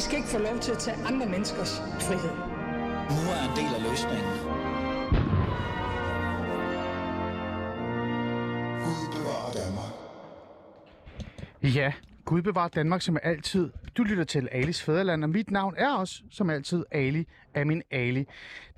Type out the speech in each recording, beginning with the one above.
Vi skal ikke få lov til at tage andre menneskers frihed. Nu er en del af løsningen. Gud bevarer Danmark. Ja, Gud bevarer Danmark som altid. Du lytter til Alis Fæderland, og mit navn er også, som altid, Ali Amin Ali.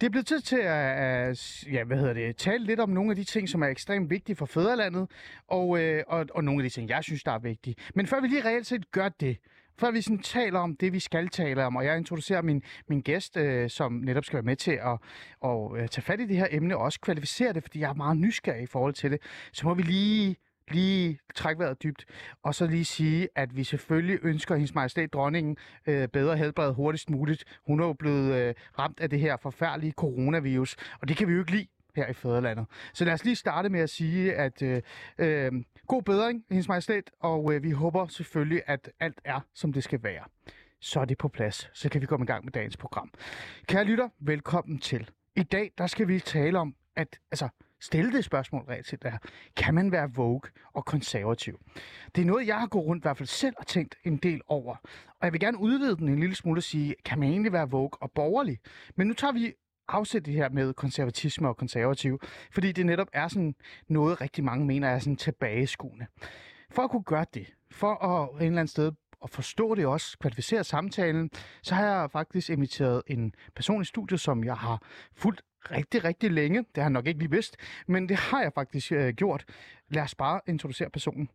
Det er blevet tid til at ja, hvad hedder det, tale lidt om nogle af de ting, som er ekstremt vigtige for Fæderlandet, og, øh, og, og nogle af de ting, jeg synes, der er vigtige. Men før vi lige reelt set gør det, før vi sådan taler om det, vi skal tale om, og jeg introducerer min, min gæst, øh, som netop skal være med til at og, øh, tage fat i det her emne, og også kvalificere det, fordi jeg er meget nysgerrig i forhold til det, så må vi lige lige trække vejret dybt, og så lige sige, at vi selvfølgelig ønsker hendes majestæt dronningen øh, bedre helbred hurtigst muligt. Hun er jo blevet øh, ramt af det her forfærdelige coronavirus, og det kan vi jo ikke lide her i fædrelandet. Så lad os lige starte med at sige, at øh, øh, god bedring, hendes majestæt, og øh, vi håber selvfølgelig, at alt er, som det skal være. Så er det på plads, så kan vi komme i gang med dagens program. Kære lytter, velkommen til. I dag, der skal vi tale om, at altså, stille det spørgsmål rent set der. Kan man være vogue og konservativ? Det er noget, jeg har gået rundt i hvert fald selv og tænkt en del over. Og jeg vil gerne udvide den en lille smule og sige, kan man egentlig være vogue og borgerlig? Men nu tager vi afsæt det her med konservatisme og konservativ, fordi det netop er sådan noget, rigtig mange mener er sådan tilbageskuende. For at kunne gøre det, for at en eller anden sted at forstå det også, kvalificere samtalen, så har jeg faktisk inviteret en person i studiet, som jeg har fulgt rigtig, rigtig længe. Det har jeg nok ikke lige vidst, men det har jeg faktisk øh, gjort. Lad os bare introducere personen.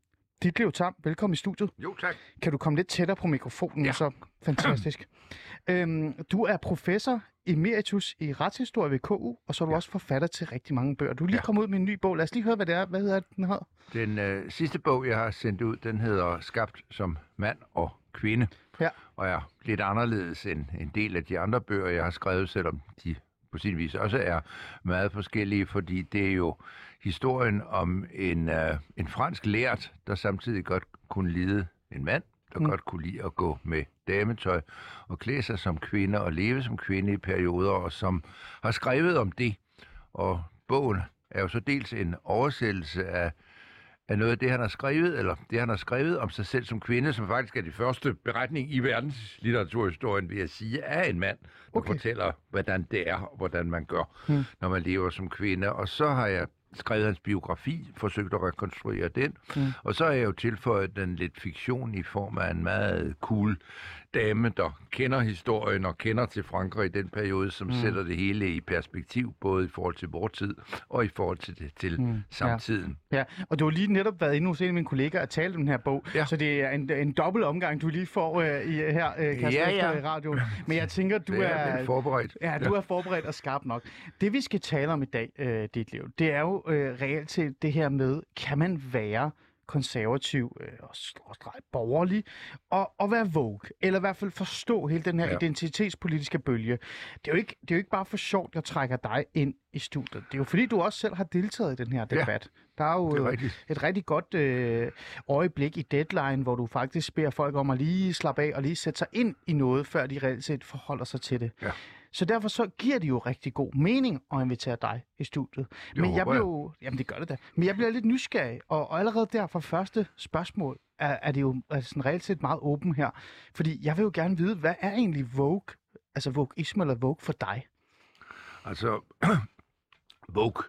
Ditlev Tam, velkommen i studiet. Jo, tak. Kan du komme lidt tættere på mikrofonen? Ja. Så fantastisk. øhm, du er professor emeritus i retshistorie ved KU, og så er du ja. også forfatter til rigtig mange bøger. Du er lige ja. Kommet ud med en ny bog. Lad os lige høre, hvad det er. Hvad hedder den her? Den øh, sidste bog, jeg har sendt ud, den hedder Skabt som mand og kvinde. Ja. Og er lidt anderledes end en del af de andre bøger, jeg har skrevet, selvom de på sin vis også er meget forskellige, fordi det er jo historien om en, øh, en fransk lært, der samtidig godt kunne lide en mand, der mm. godt kunne lide at gå med dametøj og klæde sig som kvinde og leve som kvinde i perioder, og som har skrevet om det. Og bogen er jo så dels en oversættelse af, af noget af det, han har skrevet, eller det, han har skrevet om sig selv som kvinde, som faktisk er de første beretning i verdenslitteraturhistorien, vil jeg sige, af en mand, der Okay. fortæller, hvordan det er, og hvordan man gør, hmm. når man lever som kvinde. Og så har jeg skrevet hans biografi, forsøgt at rekonstruere den, hmm. og så har jeg jo tilføjet den lidt fiktion i form af en meget cool dame, der kender historien og kender til Frankrig i den periode, som hmm. sætter det hele i perspektiv, både i forhold til vores tid og i forhold til, det, til hmm. samtiden. Ja, og du har lige netop været inde hos en af mine kollegaer og talt om den her bog, Ja. så det er en, en dobbelt omgang, du lige får øh, i, her, øh, Kasper, Ja, ja. i radioen. Men jeg tænker, du Det er, er... forberedt. Ja, du er forberedt og skarp nok. Det vi skal tale om i dag, øh, dit liv, det er jo øh, reelt set det her med, kan man være konservativ øh, og borgerlig og, og være vogue, eller i hvert fald forstå hele den her ja. Ja. identitetspolitiske bølge. Det er, jo ikke, det er jo ikke bare for sjovt, jeg trækker dig ind i studiet. Det er jo fordi, du også selv har deltaget i den her Ja, debat. Der er jo er øh, rigtigt. et rigtig godt øh, øjeblik i Deadline, hvor du faktisk beder folk om at lige slappe af og lige sætte sig ind i noget, før de reelt set forholder sig til det. Ja. Så derfor så giver det jo rigtig god mening at invitere dig i studiet. Det Men jeg bliver jo, jamen det gør det da, men jeg bliver lidt nysgerrig, og, og allerede der fra første spørgsmål er, er det jo er sådan reelt set meget åben her. Fordi jeg vil jo gerne vide, hvad er egentlig Vogue, altså Vogueisme eller Vogue for dig? Altså, Vogue,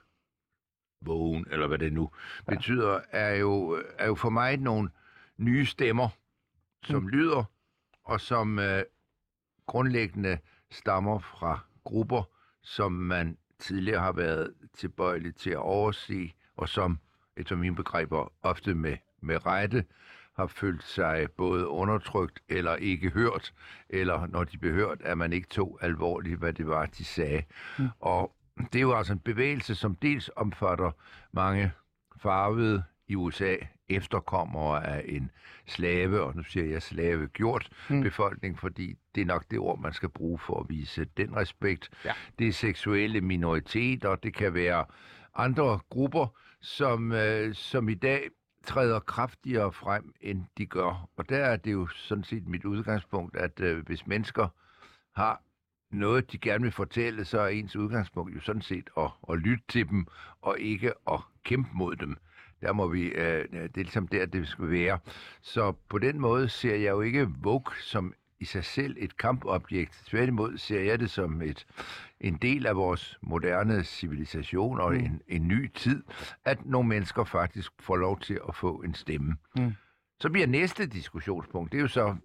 Vogen, eller hvad det nu ja. betyder, er jo, er jo for mig nogle nye stemmer, som mm. lyder, og som øh, grundlæggende stammer fra grupper, som man tidligere har været tilbøjelig til at overse, og som, efter mine begreber, ofte med, med rette, har følt sig både undertrykt eller ikke hørt, eller når de blev hørt, at man ikke tog alvorligt, hvad det var, de sagde. Mm. Og det er jo altså en bevægelse, som dels omfatter mange farvede i USA efterkommere af en slave, og nu siger jeg slave gjort Mm. mm. befolkning, fordi det er nok det ord, man skal bruge for at vise den respekt. Ja. Det er seksuelle minoriteter, det kan være andre grupper, som, øh, som i dag træder kraftigere frem, end de gør. Og der er det jo sådan set mit udgangspunkt, at øh, hvis mennesker har noget, de gerne vil fortælle, så er ens udgangspunkt jo sådan set at, at lytte til dem, og ikke at kæmpe mod dem. Der må vi, øh, det er ligesom der, det skal være. Så på den måde ser jeg jo ikke Vogue som i sig selv et kampobjekt. Tværtimod ser jeg det som et, en del af vores moderne civilisation og mm. en, en ny tid, at nogle mennesker faktisk får lov til at få en stemme. Mm. Så bliver næste diskussionspunkt, det er jo så,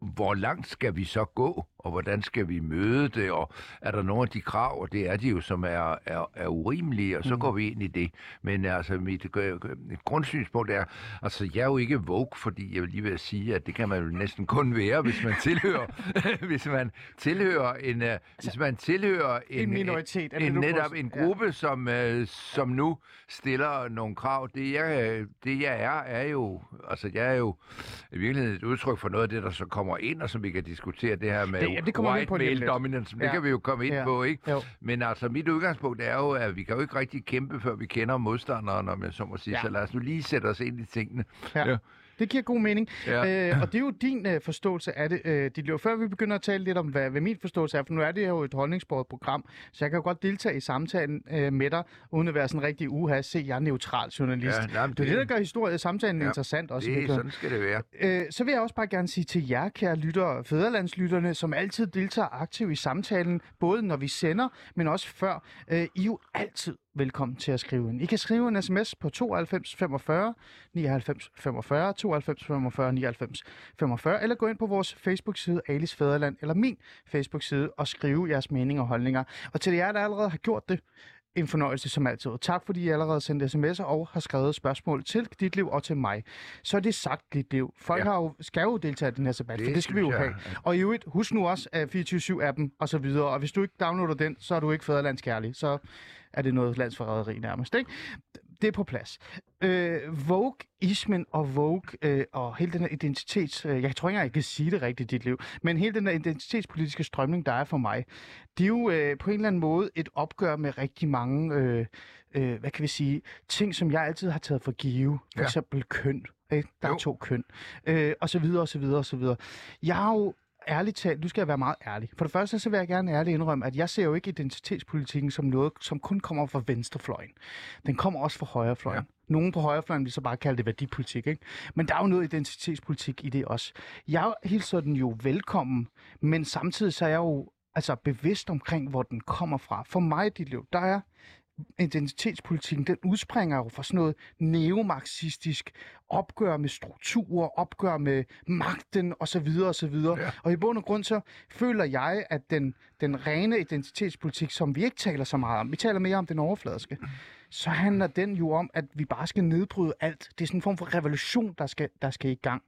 hvor langt skal vi så gå, og hvordan skal vi møde det, og er der nogle af de krav, og det er de jo, som er, er, er urimelige, og så mm. går vi ind i det. Men altså, mit grundsynspunkt er, altså, jeg er jo ikke vogue, fordi jeg vil lige vil sige, at det kan man jo næsten kun være, hvis man tilhører, hvis man tilhører en, altså, hvis man tilhører en, en minoritet, en, en netop en gruppe, ja. som, som nu stiller nogle krav. Det jeg, det jeg er, er jo, altså, jeg er jo i virkeligheden et udtryk for noget af det, der så kommer ind, og som vi kan diskutere det her med det, ja, det kommer white på male dominance. Det ja. kan vi jo komme ind ja. på, ikke? Jo. Men altså, mit udgangspunkt er jo, at vi kan jo ikke rigtig kæmpe, før vi kender modstanderen, om jeg så må sige. Ja. Så lad os nu lige sætte os ind i tingene. Ja. ja. Det giver god mening. Ja. Øh, og det er jo din øh, forståelse af det. Øh, det er før vi begynder at tale lidt om, hvad, hvad min forståelse er, for nu er det jo et holdningsbordet program, så jeg kan jo godt deltage i samtalen øh, med dig, uden at være sådan rigtig uha, se, jeg er neutral journalist. Ja, nej, det, det er det, der gør historie, samtalen ja, interessant også. Det, sådan skal det være. Øh, så vil jeg også bare gerne sige til jer, kære lyttere, fæderlandslytterne, som altid deltager aktivt i samtalen, både når vi sender, men også før. Øh, I er jo altid velkommen til at skrive ind. I kan skrive en sms på 92 45 99 45, 92 45 99 45, eller gå ind på vores Facebook-side Alice Fæderland, eller min Facebook-side, og skrive jeres meninger og holdninger. Og til jer, der allerede har gjort det, en fornøjelse som altid. Tak fordi I allerede sendte sms'er og har skrevet spørgsmål til dit liv og til mig. Så er det sagt dit liv. Folk ja. har jo, skal jo deltage i den her debat, det for det skal vi jo have. Og i øvrigt, husk nu også at 24-7-appen og så videre. Og hvis du ikke downloader den, så er du ikke fæderlandskærlig. Så er det noget landsforræderi nærmest. Ikke? Det er på plads. Øh, Vogue-ismen og Vogue øh, og hele den her identitets... Øh, jeg tror ikke jeg kan sige det rigtigt i dit liv, men hele den her identitetspolitiske strømning, der er for mig, det er jo øh, på en eller anden måde et opgør med rigtig mange, øh, øh, hvad kan vi sige, ting, som jeg altid har taget for give. For ja. eksempel køn. Ikke? Der jo. er to køn. Øh, og så videre, og så videre, og så videre. Jeg har jo ærligt talt, nu skal jeg være meget ærlig. For det første, så vil jeg gerne ærligt indrømme, at jeg ser jo ikke identitetspolitikken som noget, som kun kommer fra venstrefløjen. Den kommer også fra højrefløjen. Ja. Nogen på højrefløjen vil så bare kalde det værdipolitik, ikke? Men der er jo noget identitetspolitik i det også. Jeg hilser den jo velkommen, men samtidig så er jeg jo altså bevidst omkring, hvor den kommer fra. For mig, dit liv, der er identitetspolitikken, den udspringer jo fra sådan noget neomarxistisk opgør med strukturer, opgør med magten osv. osv. Ja. Og i bund og grund så føler jeg, at den, den rene identitetspolitik, som vi ikke taler så meget om, vi taler mere om den overfladiske, så handler den jo om, at vi bare skal nedbryde alt. Det er sådan en form for revolution, der skal, der skal i gang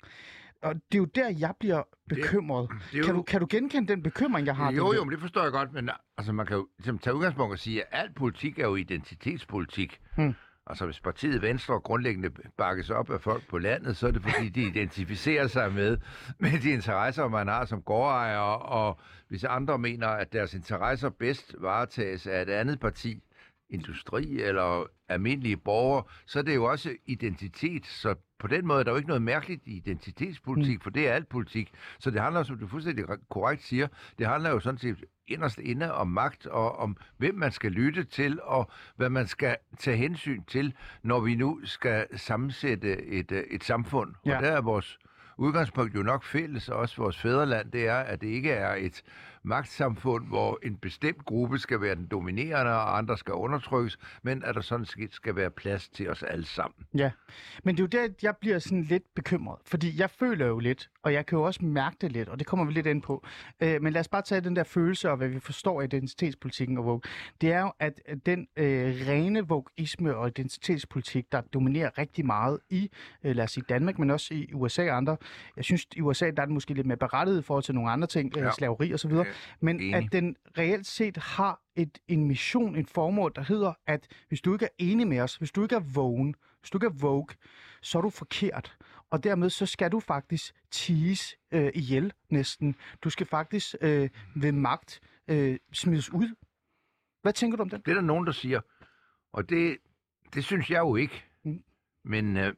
og det er jo der, jeg bliver bekymret. Det, det jo... kan, du, kan du genkende den bekymring, jeg har? Jo, jo, men det forstår jeg godt, men altså, man kan jo ligesom, tage udgangspunkt og sige, at alt politik er jo identitetspolitik. Hmm. Altså hvis partiet Venstre grundlæggende bakkes op af folk på landet, så er det fordi, de identificerer sig med, med de interesser, man har som gårdejer, og hvis andre mener, at deres interesser bedst varetages af et andet parti, industri eller almindelige borgere, så er det jo også identitet. Så på den måde er der jo ikke noget mærkeligt i identitetspolitik, mm. for det er alt politik. Så det handler, som du fuldstændig korrekt siger, det handler jo sådan set inderst inde om magt og om, hvem man skal lytte til og hvad man skal tage hensyn til, når vi nu skal sammensætte et, et samfund. Ja. Og der er vores udgangspunkt jo nok fælles, også vores fædreland, det er, at det ikke er et magtsamfund, hvor en bestemt gruppe skal være den dominerende, og andre skal undertrykkes, men at der sådan set skal være plads til os alle sammen. Ja, men det er jo der, jeg bliver sådan lidt bekymret, fordi jeg føler jo lidt, og jeg kan jo også mærke det lidt, og det kommer vi lidt ind på. Øh, men lad os bare tage den der følelse og hvad vi forstår af identitetspolitikken og Vogue. Det er jo, at den øh, rene vogueisme og identitetspolitik, der dominerer rigtig meget i, øh, lad os sige Danmark, men også i USA og andre. Jeg synes, i USA der er den måske lidt mere berettiget i forhold til nogle andre ting, øh, ja. slaveri og så videre men enig. at den reelt set har et, en mission, en formål, der hedder, at hvis du ikke er enig med os, hvis du ikke er vågen, hvis du ikke er vogue, så er du forkert. Og dermed så skal du faktisk tease øh, ihjel næsten. Du skal faktisk øh, ved magt øh, smides ud. Hvad tænker du om det? Det er der nogen, der siger. Og det, det synes jeg jo ikke. Mm. Men øh,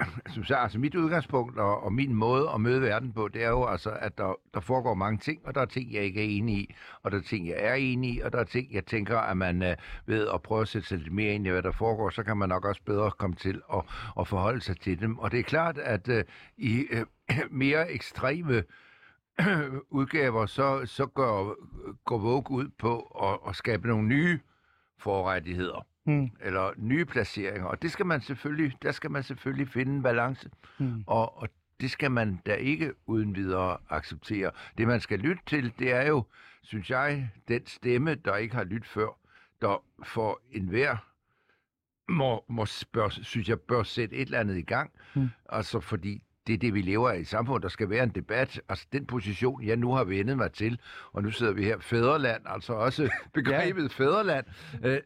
som sagt, altså mit udgangspunkt og, og min måde at møde verden på, det er jo altså, at der, der foregår mange ting, og der er ting, jeg ikke er enig i, og der er ting, jeg er enig i, og der er ting, jeg tænker, at man øh, ved at prøve at sætte sig lidt mere ind i, hvad der foregår, så kan man nok også bedre komme til at, at forholde sig til dem. Og det er klart, at øh, i øh, mere ekstreme udgaver, så, så går, går Vogue ud på at, at skabe nogle nye forrettigheder. Mm. Eller nye placeringer. Og det skal man selvfølgelig, der skal man selvfølgelig finde en balance. Mm. Og, og det skal man da ikke uden videre acceptere. Det man skal lytte til, det er jo, synes jeg, den stemme, der ikke har lyttet før, der for enhver må, må bør, synes jeg, bør sætte et eller andet i gang. Mm. Altså, fordi det er det, vi lever af i samfundet. Der skal være en debat. Altså, den position, jeg nu har vendet mig til, og nu sidder vi her, fædreland, altså også begrebet ja. fædreland. Øh,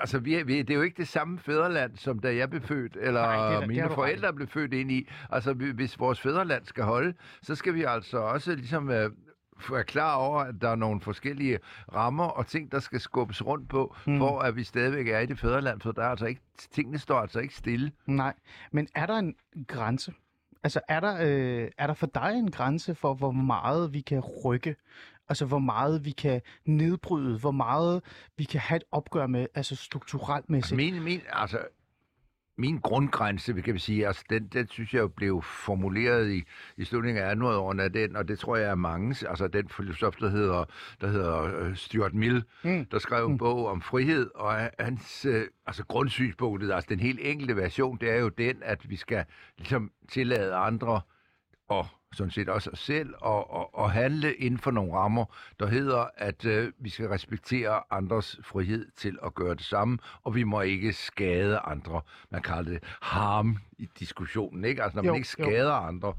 altså, vi er, vi, det er jo ikke det samme fædreland, som da jeg blev født, eller Nej, det er det mine i. forældre blev født ind i. Altså, vi- hvis vores fædreland skal holde, så skal vi altså også ligesom... Øh, være klar over, at der er nogle forskellige rammer og ting, der skal skubbes rundt på, mm. for at vi stadigvæk er i det fædreland, for der er altså ikke, tingene står altså ikke stille. Nej, men er der en grænse? Altså, er der, øh, er der for dig en grænse for, hvor meget vi kan rykke? Altså, hvor meget vi kan nedbryde? Hvor meget vi kan have et opgør med, altså strukturelt mæssigt? Min, min, altså, min grundgrænse, kan vi sige, altså, den, den synes jeg jo blev formuleret i, i slutningen af 1800-årene af den, og det tror jeg er mange, altså den filosof, der hedder, der hedder øh, Stuart Mill, Mm. der skrev en bog om frihed, og hans øh, altså grundsynspunktet, altså den helt enkelte version, det er jo den, at vi skal ligesom tillade andre og sådan set også os selv, og, og, og handle inden for nogle rammer, der hedder, at øh, vi skal respektere andres frihed til at gøre det samme, og vi må ikke skade andre. Man kalder det harm i diskussionen, ikke? Altså når Jo, man ikke jo. skader andre.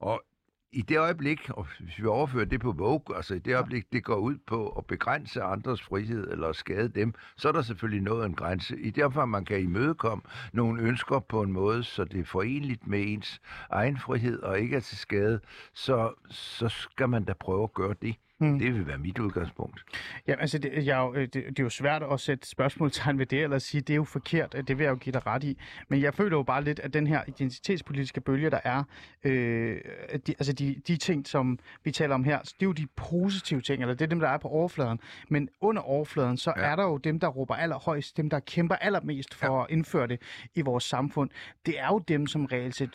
Og i det øjeblik, og hvis vi overfører det på Vogue, altså i det øjeblik, det går ud på at begrænse andres frihed eller skade dem, så er der selvfølgelig noget en grænse. I det omfang, man kan imødekomme nogle ønsker på en måde, så det er forenligt med ens egen frihed og ikke er til skade, så, så skal man da prøve at gøre det. Mm. Det vil være mit udgangspunkt. Ja, altså, det, jeg, er jo- øh, det, det er jo svært at sætte spørgsmålstegn ved det, eller sige, det er jo forkert, øh, det vil jeg jo give dig ret i. Men jeg føler jo bare lidt, at den her identitetspolitiske bølge, der er, øh, de, altså de, de ting, som vi taler om her, det er jo de positive ting, eller det er dem, der er på overfladen. Men under overfladen, så. Ja. er der jo dem, der råber allerhøjst, dem, der kæmper allermest for ja. at indføre det i vores samfund. Det er jo dem, som reelt set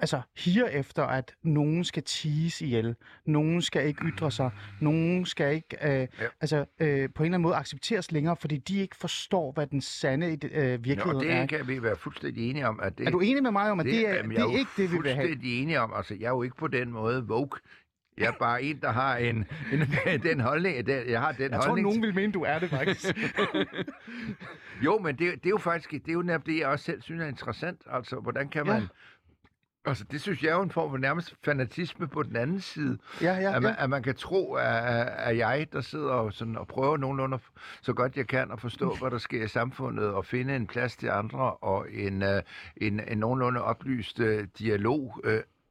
altså higer efter, at nogen skal ties ihjel, nogen skal ikke ytre sig, nogen skal ikke øh, ja. altså, øh, på en eller anden måde accepteres længere, fordi de ikke forstår, hvad den sande øh, Ja, virkelighed og er. det kan vi være fuldstændig enige om. At det, Er du enig med mig om, at det, det er, jamen, det jeg er jo ikke det, vi vil have? fuldstændig enig om. Altså, jeg er jo ikke på den måde woke. Jeg er bare en, der har en, en den holdning. Den, jeg har den Jeg tror, holdning. nogen vil mene, du er det faktisk. Jo, men det, det er jo faktisk det er jo netop det, jeg også selv synes er interessant. Altså, hvordan kan Ja. Altså, det synes jeg er jo en form for nærmest fanatisme på den anden side. ja, ja, At, man, ja. at man kan tro, at, at jeg, der sidder og, sådan, og prøver nogenlunde så godt jeg kan at forstå, hvad der sker i samfundet, og finde en plads til andre, og en, uh, en, en nogenlunde oplyst uh, dialog,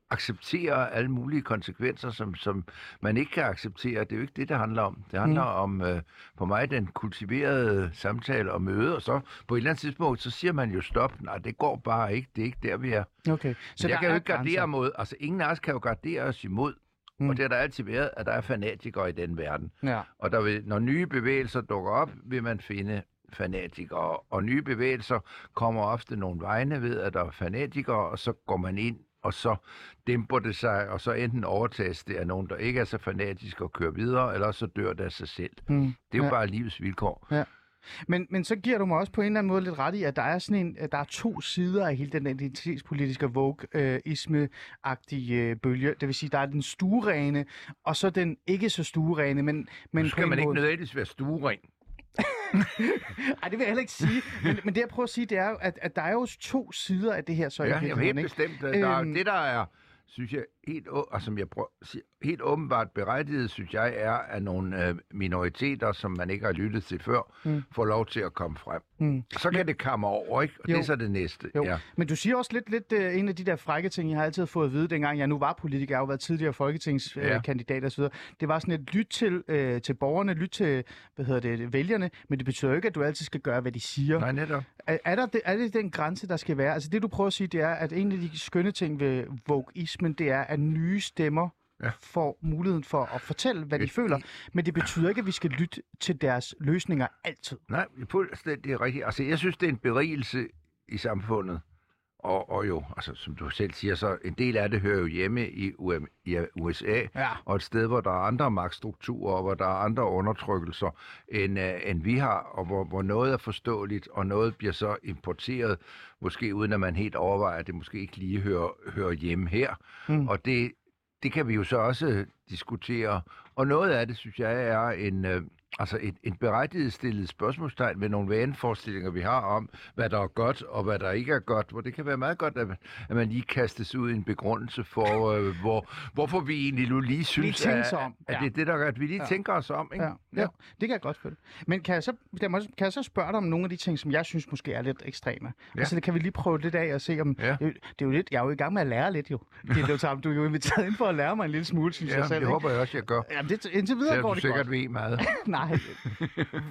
uh, acceptere alle mulige konsekvenser, som, som man ikke kan acceptere. Det er jo ikke det, det handler om. Det handler mm. om, uh, for mig, den kultiverede samtale og møde, og så på et eller andet tidspunkt, så siger man jo stop. Nej, det går bare ikke. Det er ikke der, vi er. Okay. Så jeg der kan jo ikke gardere grænser. mod, altså ingen af os kan jo gardere os imod, mm. og det har der altid været, at der er fanatikere i den verden. Ja. Og der vil, når nye bevægelser dukker op, vil man finde fanatikere, og nye bevægelser kommer ofte nogle vegne ved, at der er fanatikere, og så går man ind, og så dæmper det sig, og så enten overtages det af nogen, der ikke er så fanatiske og kører videre, eller så dør det af sig selv. Mm. Det er jo Ja. bare livets vilkår. Men, men så giver du mig også på en eller anden måde lidt ret i, at der er sådan en, der er to sider af hele den identitetspolitiske Vogue-isme-agtige øh, bølge. Det vil sige, der er den stuerene, og så den ikke så stuerene, men, men på skal man ikke måde... nødvendigvis være stuering. Ej, det vil jeg heller ikke sige. Men, men det jeg prøver at sige, det er jo, at, at der er jo to sider af det her, så Ja, virkeligheden, helt ikke? bestemt. Der, øhm... Det, der er, synes jeg, helt, og som jeg prøver, helt åbenbart berettiget, synes jeg, er, at nogle øh, minoriteter, som man ikke har lyttet til før, Mm. får lov til at komme frem. Mm. Så kan det komme over, ikke? Og Jo. det er så det næste. Jo, Ja. men du siger også lidt, lidt uh, en af de der frække ting, jeg har altid fået at vide, dengang jeg nu var politiker, jeg har jo været tidligere folketingskandidat Ja. kandidat og så videre. Det var sådan et lyt til, uh, til borgerne, lyt til, hvad hedder det, vælgerne, men det betyder jo ikke, at du altid skal gøre, hvad de siger. Nej, netop. Er, er, der, det- er det den grænse, der skal være? Altså det, du prøver at sige, det er, at en af de skønne ting ved vogueismen, det er, at nye stemmer Ja. får muligheden for at fortælle, hvad de Et- føler, men det betyder ikke, at vi skal lytte til deres løsninger altid. Nej, det er fuldstændig rigtigt. Altså, jeg synes, det er en berigelse i samfundet og, og jo, altså, som du selv siger, så en del af det hører jo hjemme i, UM, i USA, Ja. og et sted, hvor der er andre magtstrukturer, og hvor der er andre undertrykkelser, end, uh, end vi har, og hvor, hvor noget er forståeligt, og noget bliver så importeret, måske uden at man helt overvejer, at det måske ikke lige hører, hører hjemme her. Mm. Og det, det kan vi jo så også diskutere. Og noget af det, synes jeg, er en, øh, altså et, en berettiget stillet spørgsmålstegn med nogle vaneforestillinger, vi har om, hvad der er godt og hvad der ikke er godt. Hvor det kan være meget godt, at man, at man lige kastes ud i en begrundelse for, øh, hvor, hvorfor vi egentlig nu lige synes, tænker at, om, at ja. det er det, der at vi lige Ja. tænker os om. Ikke? Ja, ja, det kan jeg godt følge. Men kan jeg, så, kan, jeg, kan jeg så spørge dig om nogle af de ting, som jeg synes måske er lidt ekstreme? Ja. Altså, det kan vi lige prøve lidt af og se om... Ja. Det, er jo- det er jo lidt, jeg er jo i gang med at lære lidt jo. Det er jo sammen, du er jo inviteret ind for at lære mig en lille smule, synes Ja, jeg selv. det ikke? håber jeg også, jeg gør. Jamen, det, indtil videre Selvom går du det sikkert godt. ved meget. Nej,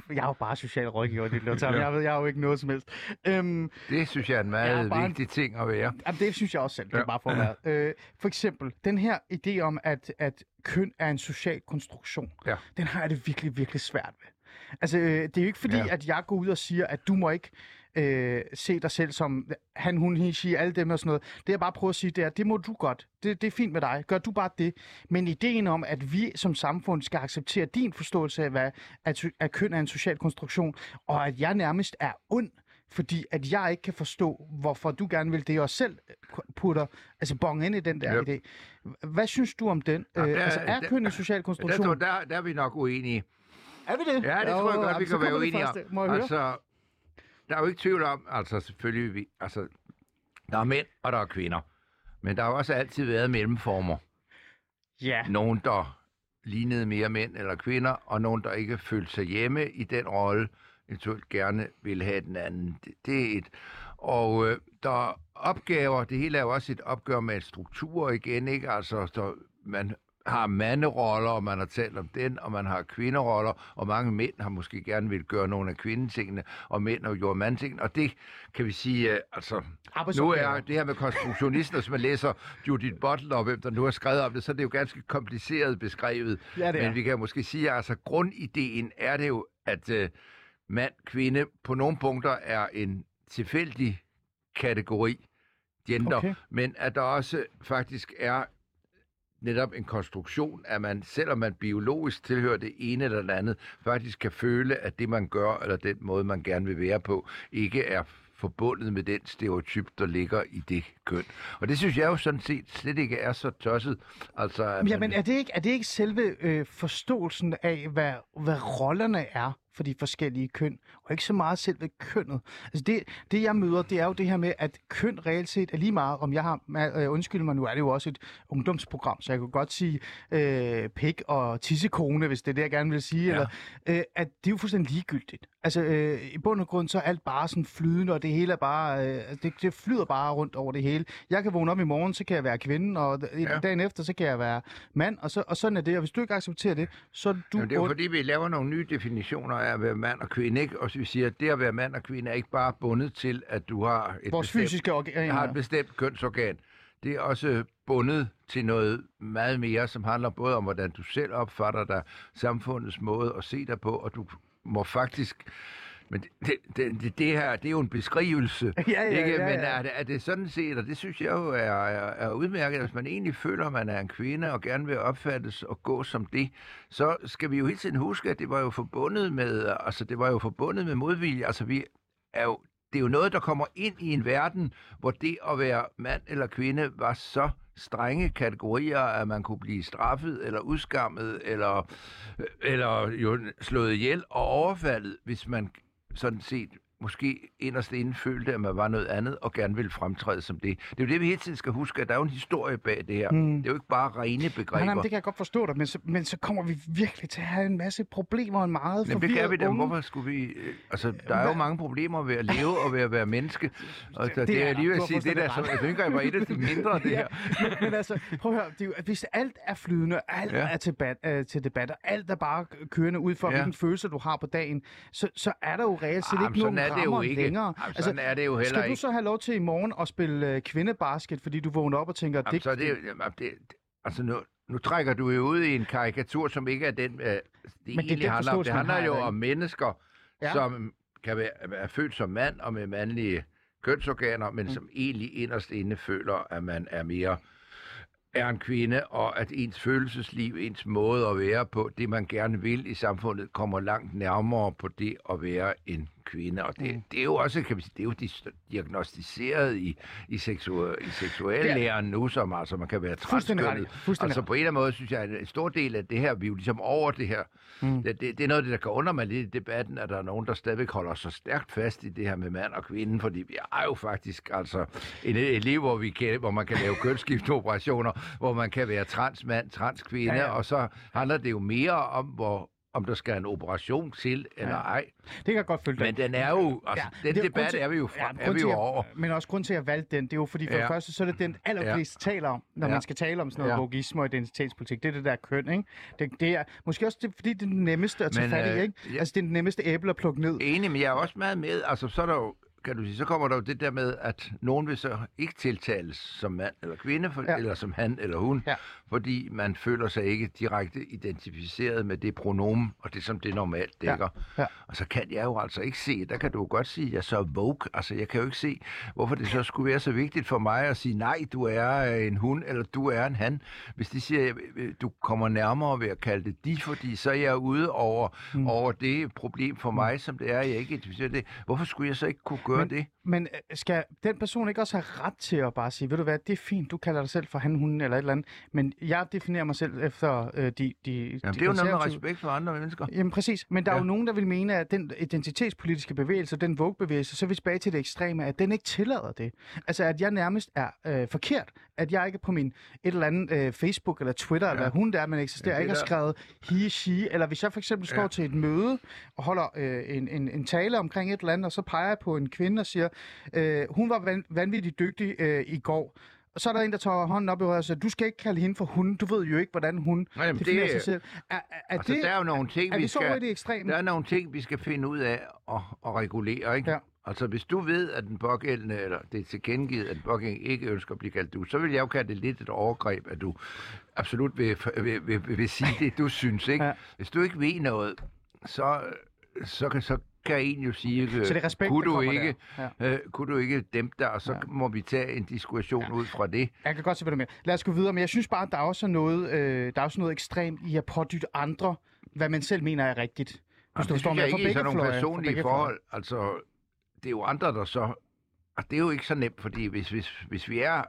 jeg er jo bare social rådgiver, det ja. jeg, ved, jeg er jo ikke noget som helst. Øhm, Det synes jeg er en meget bare vigtig ting at være. Jamen, det synes jeg også selv. Det er bare for at være. Øh, for eksempel, den her idé om, at, at køn er en social konstruktion, Ja. den har jeg det virkelig, virkelig svært ved. Altså, øh, det er jo ikke fordi, ja. at jeg går ud og siger, at du må ikke øh, se dig selv som han, hun, he, she, alle dem og sådan noget. Det jeg bare prøver at sige, det er, det må du godt. Det, det er fint med dig. Gør du bare det. Men ideen om, at vi som samfund skal acceptere din forståelse af, hvad, at, at køn er en social konstruktion, og at jeg nærmest er ond, fordi at jeg ikke kan forstå, hvorfor du gerne vil det, og selv putter, altså bonge ind i den der Yep. idé. Hvad synes du om den? Jamen, Øh, der- altså, er der- køn en social Der, konstruktion? tror- der, der er vi nok uenige. Er vi det? Ja, det tror jeg godt, vi kan være uenige om. Altså, der er jo ikke tvivl om, altså selvfølgelig, vi, altså, der er mænd, og der er kvinder. Men der har også altid været mellemformer. Ja. Nogen, der lignede mere mænd eller kvinder, og nogen, der ikke følte sig hjemme i den rolle, eventuelt gerne ville have den anden. Det, det er et. Og øh, der er opgaver, det hele er jo også et opgør med strukturer igen, ikke? Altså, så man har manderoller, og man har talt om den, og man har kvinderoller, og mange mænd har måske gerne vil gøre nogle af kvindetingene, og mænd har gjort mandtingene, og det kan vi sige, øh, altså, nu er det her med konstruktionisten, hvis man læser Judith Butler, og hvem der nu har skrevet om det, så er det jo ganske kompliceret beskrevet. Ja. Men vi kan måske sige, at altså, grundideen er det jo, at øh, mand, kvinde på nogle punkter er en tilfældig kategori, gender, Okay. men at der også faktisk er netop en konstruktion, at man, selvom man biologisk tilhører det ene eller det andet, faktisk kan føle, at det man gør, eller den måde, man gerne vil være på, ikke er forbundet med den stereotyp, der ligger i det køn. Og det synes jeg jo sådan set slet ikke er så tosset. Altså, ja, Jamen, er det ikke, er det ikke selve øh, forståelsen af, hvad, hvad rollerne er for de forskellige køn, og ikke så meget selve kønnet? Altså det, det, jeg møder, det er jo det her med, at køn reelt set er lige meget, om jeg har, øh, undskyld mig, nu er det jo også et ungdomsprogram, så jeg kunne godt sige øh, pik og tissekone, hvis det er det, jeg gerne vil sige, ja. eller, øh, at det er jo fuldstændig ligegyldigt. Altså, øh, i bund og grund, så er alt bare sådan flydende, og det hele er bare, øh, det, det flyder bare rundt over det hele. Jeg kan vågne op i morgen, så kan jeg være kvinde, og Ja. dagen efter, så kan jeg være mand, og, så, og sådan er det. Og hvis du ikke accepterer det, så er du Jamen, det er jo fordi, vi laver nogle nye definitioner af at være mand og kvinde, ikke? Og vi siger, at det at være mand og kvinde er ikke bare bundet til, at du har et, Vores bestemt, fysiske har organer. et bestemt kønsorgan. Det er også bundet til noget meget mere, som handler både om, hvordan du selv opfatter dig, samfundets måde at se dig på, og du må faktisk... Men det, det, det, det her, det er jo en beskrivelse, Ja, ja, ikke? ja, Men ja. er det, er det sådan set, og det synes jeg jo er, er, er udmærket, hvis man egentlig føler, at man er en kvinde og gerne vil opfattes og gå som det, så skal vi jo hele tiden huske, at det var jo forbundet med, altså det var jo forbundet med modvilje. Altså vi er jo, det er jo noget, der kommer ind i en verden, hvor det at være mand eller kvinde var så strenge kategorier, at man kunne blive straffet eller udskammet eller, eller jo slået ihjel og overfaldet, hvis man sådan set måske inderst inde følte, at man var noget andet, og gerne ville fremtræde som det. Det er jo det, vi hele tiden skal huske, at der er jo en historie bag det her. Mm. Det er jo ikke bare rene Nej, begreber. nej, men det kan jeg godt forstå dig, men så, men så kommer vi virkelig til at have en masse problemer og en meget Jamen, det kan vi da. Hvorfor skulle vi... øh, Altså, der er jo mange problemer ved at leve og ved at være menneske. Og det, det, er lige at sige, det der, som jeg tænker, var et af de mindre, det her. men, men altså, prøv at høre, det er jo, hvis alt er flydende, alt Ja. ja. er til, bat, øh, til debat, og alt er bare kørende ud for, Ja. ja. hvilken følelse du har på dagen, så, så er der jo reelt set ikke nogen er det jo ikke. længere. Jamen, sådan er det jo heller skal du ikke. så have lov til i morgen at spille øh, kvindebasket, fordi du vågner op og tænker, Jamen, så er det, jamen, det, det, altså nu, nu trækker du jo ud i en karikatur, som ikke er den, øh, det egentlig den handler om. Det handler har jo det. om mennesker, Ja. som kan være, er født som mand og med mandlige kønsorganer, men som egentlig inderst inde føler, at man er mere er en kvinde, og at ens følelsesliv, ens måde at være på, det man gerne vil i samfundet, kommer langt nærmere på det at være en kvinde. Og det, det er jo også, kan vi sige, det er jo diagnostiseret i, i, seksuel, i seksuallæren nu, som altså man kan være transkønnet. Altså på en eller anden måde, synes jeg, at en stor del af det her, vi er jo ligesom over det her. Mm. Det, det, det er noget det, der kan under mig lidt i debatten, at der er nogen, der stadigvæk holder så stærkt fast i det her med mand og kvinde, fordi vi er jo faktisk altså en, et liv, hvor, vi kan, hvor man kan lave kønsskifteoperationer, hvor man kan være transmand, transkvinde, Ja, ja, og så handler det jo mere om, hvor om der skal en operation til eller Ja. ej. Det kan jeg godt følge dig. Men den er jo, altså, ja, den det er debat til- er vi jo, fra, ja, er vi jo over. Men også grund til, at jeg valgte den, det er jo fordi, for ja. det første, så er det den allerflest ja. taler om, når ja. Man skal tale om sådan noget ja. Ja. vogisme og identitetspolitik. Det er det der køn, ikke? Det, det er måske også det, fordi det er den nemmeste at tage Men, fat i, øh, ikke? ja. Altså, det er den nemmeste æble at plukke ned. Enig, men jeg er også meget med. Altså, så er der jo, kan du sige, så kommer der jo det der med, at nogen vil så ikke tiltales som mand eller kvinde, for, Ja. eller som han eller hun, Ja. Fordi man føler sig ikke direkte identificeret med det pronomen, og det som det normalt Ja. dækker. Ja. Og så kan jeg jo altså ikke se, der kan du jo godt sige, at jeg så er woke. Altså, jeg kan jo ikke se, hvorfor det så skulle være så vigtigt for mig at sige, nej, du er en hund, eller du er en han. Hvis de siger, øh, du kommer nærmere ved at kalde det de, fordi så er jeg ude over, mm. over det problem for mig, som det er, jeg ikke identificerer det. Hvorfor skulle jeg så ikke kunne gøre Men- det? Men øh, skal den person ikke også have ret til at bare sige, ved du hvad, det er fint, du kalder dig selv for han, hun eller et eller andet, men jeg definerer mig selv efter øh, de, de, Jamen, de det er jo noget med respekt for andre mennesker. Jamen præcis, men der er Ja. jo nogen, der vil mene, at den identitetspolitiske bevægelse, den Vogue-bevægelse, så er vi tilbage til det ekstreme, at den ikke tillader det. Altså at jeg nærmest er øh, forkert, at jeg ikke på min et eller andet øh, Facebook eller Twitter, ja. eller hun der, man eksisterer, Ja, ikke har der- skrevet he, she, eller hvis jeg for eksempel står Ja. til et møde og holder øh, en, en, en tale omkring et eller andet, og så peger jeg på en kvinde og siger, øh, hun var van, vanvittigt dygtig øh, i går, og så er der en, der tager hånden op i røret og siger, du skal ikke kalde hende for hun, du ved jo ikke, hvordan hun Nej, definerer det- sig selv. Er, er, er, Altså, det, der er jo nogle ting, er vi skal... det ekstreme? Der er nogle ting, vi skal finde ud af at, at regulere, ikke? Ja. Altså, hvis du ved, at den pågældende, eller det er tilkendegivet, at den pågældende ikke ønsker at blive kaldt du, så vil jeg jo kalde det lidt et overgreb, at du absolut vil, vil, vil, vil, sige det, du synes, ikke? Ja. Hvis du ikke ved noget, så, så, kan, så kan en jo sige, øh, Så det er respekt, kunne, du ikke, der. øh, kunne du ikke dæmpe dig, og så Ja. må vi tage en diskussion ud fra det. Jeg kan godt se, hvad du mener. Lad os gå videre, men jeg synes bare, at der er også noget, øh, der er også noget ekstremt i at pådytte andre, hvad man selv mener er rigtigt. Hvis Jamen, du det står med jeg for ikke i sådan nogle fløje, for personlige fløje. forhold. Altså, det er jo andre, der så... Og det er jo ikke så nemt, fordi hvis, hvis, hvis vi er...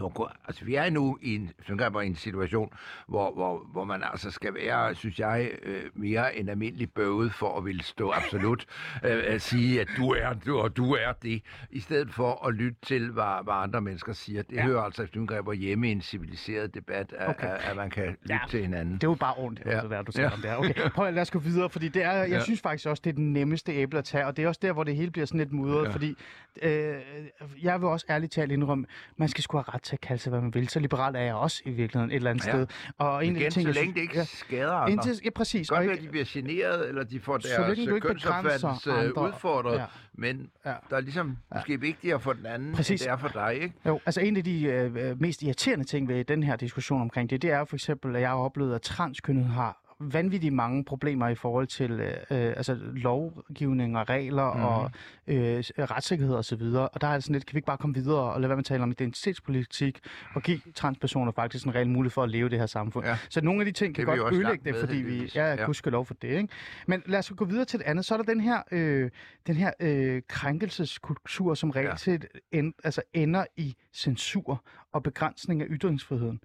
Nu, altså, vi er nu i en, jeg, i en situation, hvor, hvor, hvor man altså skal være, synes jeg, øh, mere end almindelig bøvet for at ville stå absolut øh, at sige, at du er, du, og du er det, i stedet for at lytte til, hvad, hvad andre mennesker siger. Det Ja. hører altså efter min greb hjemme i en civiliseret debat, at, Okay. at, at man kan lytte Ja. til hinanden. Det er jo bare ondt, ja. Det der, du siger Ja. om det her. Okay, prøv at lad os gå videre, fordi det er, jeg Ja. synes faktisk også, det er den nemmeste æble at tage, og det er også der, hvor det hele bliver sådan lidt mudret. Ja. fordi øh, jeg vil også ærligt talt indrømme, man skal sgu have ret til at kalde sig, hvad man vil. Så liberal er jeg også i virkeligheden et eller andet Ja. sted. Og en af Igen, de ting, så længe synes- det ikke ja, skader andre. Indtil, ja, præcis. Godt være, de bliver generet, eller de får deres kønsopfattelse udfordret, Ja. ja. men Ja. ja. der er ligesom måske vigtigere for den anden, Præcis. End det er for dig, ikke? Jo, altså en af de øh, mest irriterende ting ved den her diskussion omkring det, det er jo for eksempel, at jeg har oplevet, at transkønnet har vanvittigt mange problemer i forhold til øh, øh, altså lovgivning og regler mm. og øh, retssikkerhed osv. Og, og der er det sådan lidt, kan vi ikke bare komme videre og lade være med at tale om identitetspolitik og give transpersoner faktisk en reel mulighed for at leve i det her samfund. Ja. Så nogle af de ting kan jo godt ødelægge det, fordi vi ja, Ja. ja. lov for det. Ikke? Men lad os gå videre til det andet. Så er der den her, øh, den her øh, krænkelseskultur, som reelt Ja. set en, altså ender i censur og begrænsning af ytringsfriheden.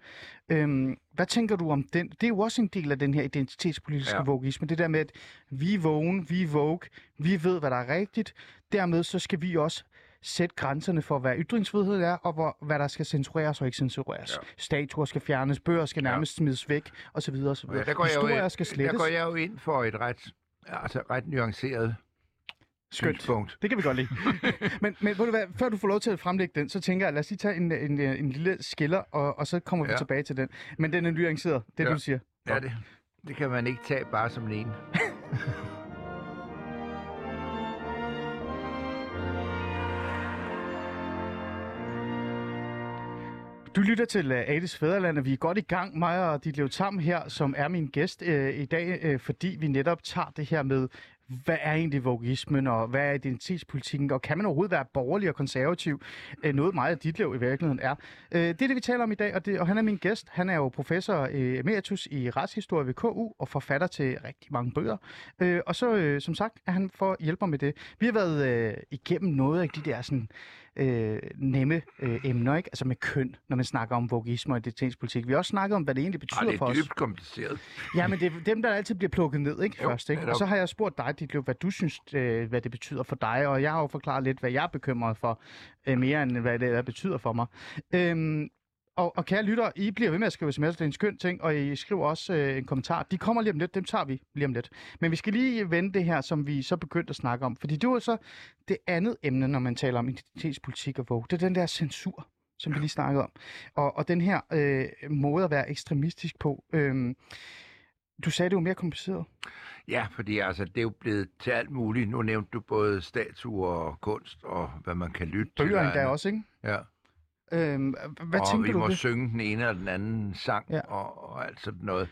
Øhm, hvad tænker du om den? Det er jo også en del af den her identitetspolitiske ja. Ja. vogisme. Det der med, at vi er vågen, vi er vogue, vi ved, hvad der er rigtigt. Dermed så skal vi også sætte grænserne for, hvad ytringsfrihed er, og hvor, hvad der skal censureres og ikke censureres. Ja. Ja. Statuer skal fjernes, bøger skal Ja. nærmest smides væk, osv. osv. Ja, der, går jeg Historier jo, skal der slettes. går jeg jo ind for et ret, altså ret nuanceret. Synspunkt. Det kan vi godt lide. men, men ved du hvad, før du får lov til at fremlægge den, så tænker jeg, lad os lige tage en, en, en lille skiller, og, og så kommer vi Ja. tilbage til den. Men den er nuanceret, det Ja. du siger. Ja, det, det kan man ikke tage bare som en. Du lytter til uh, Ades Fæderland, og vi er godt i gang, mig og dit Tam her, som er min gæst uh, i dag, uh, fordi vi netop tager det her med hvad er egentlig vogismen, og hvad er identitetspolitikken, og kan man overhovedet være borgerlig og konservativ? Øh, noget meget af dit liv i virkeligheden er. Øh, det er det, vi taler om i dag, og, det, og han er min gæst. Han er jo professor øh, emeritus i retshistorie ved KU og forfatter til rigtig mange bøger. Øh, og så, øh, som sagt, er han for at hjælpe mig med det. Vi har været øh, igennem noget af de der sådan, øh, nemme øh, emner, ikke? altså med køn, når man snakker om vogisme og identitetspolitik. Vi har også snakket om, hvad det egentlig betyder Ej, det for er os. dybt kompliceret. Ja, men det er dem, der altid bliver plukket ned, ikke? Jo, Først, ikke? Og så har jeg spurgt dig, Ditlev, hvad du synes, øh, hvad det betyder for dig, og jeg har jo forklaret lidt, hvad jeg er bekymret for, øh, mere end hvad det er, betyder for mig. Øhm, og, og kære lytter, I bliver ved med at skrive sms'er, det er en skøn ting, og I skriver også øh, en kommentar. De kommer lige om lidt, dem tager vi lige om lidt. Men vi skal lige vende det her, som vi så begyndte at snakke om, fordi det var så det andet emne, når man taler om identitetspolitik og vogue. Det er den der censur, som vi lige snakkede om. Og, og den her øh, måde at være ekstremistisk på. Øh, du sagde, det var mere kompliceret. Ja, fordi altså, det er jo blevet til alt muligt. Nu nævnte du både statuer og kunst, og hvad man kan lytte til. Bøger endda også, ikke? Ja. Øhm, hvad og tænker vi du må det? synge den ene eller den anden sang, Ja. og, og alt sådan noget.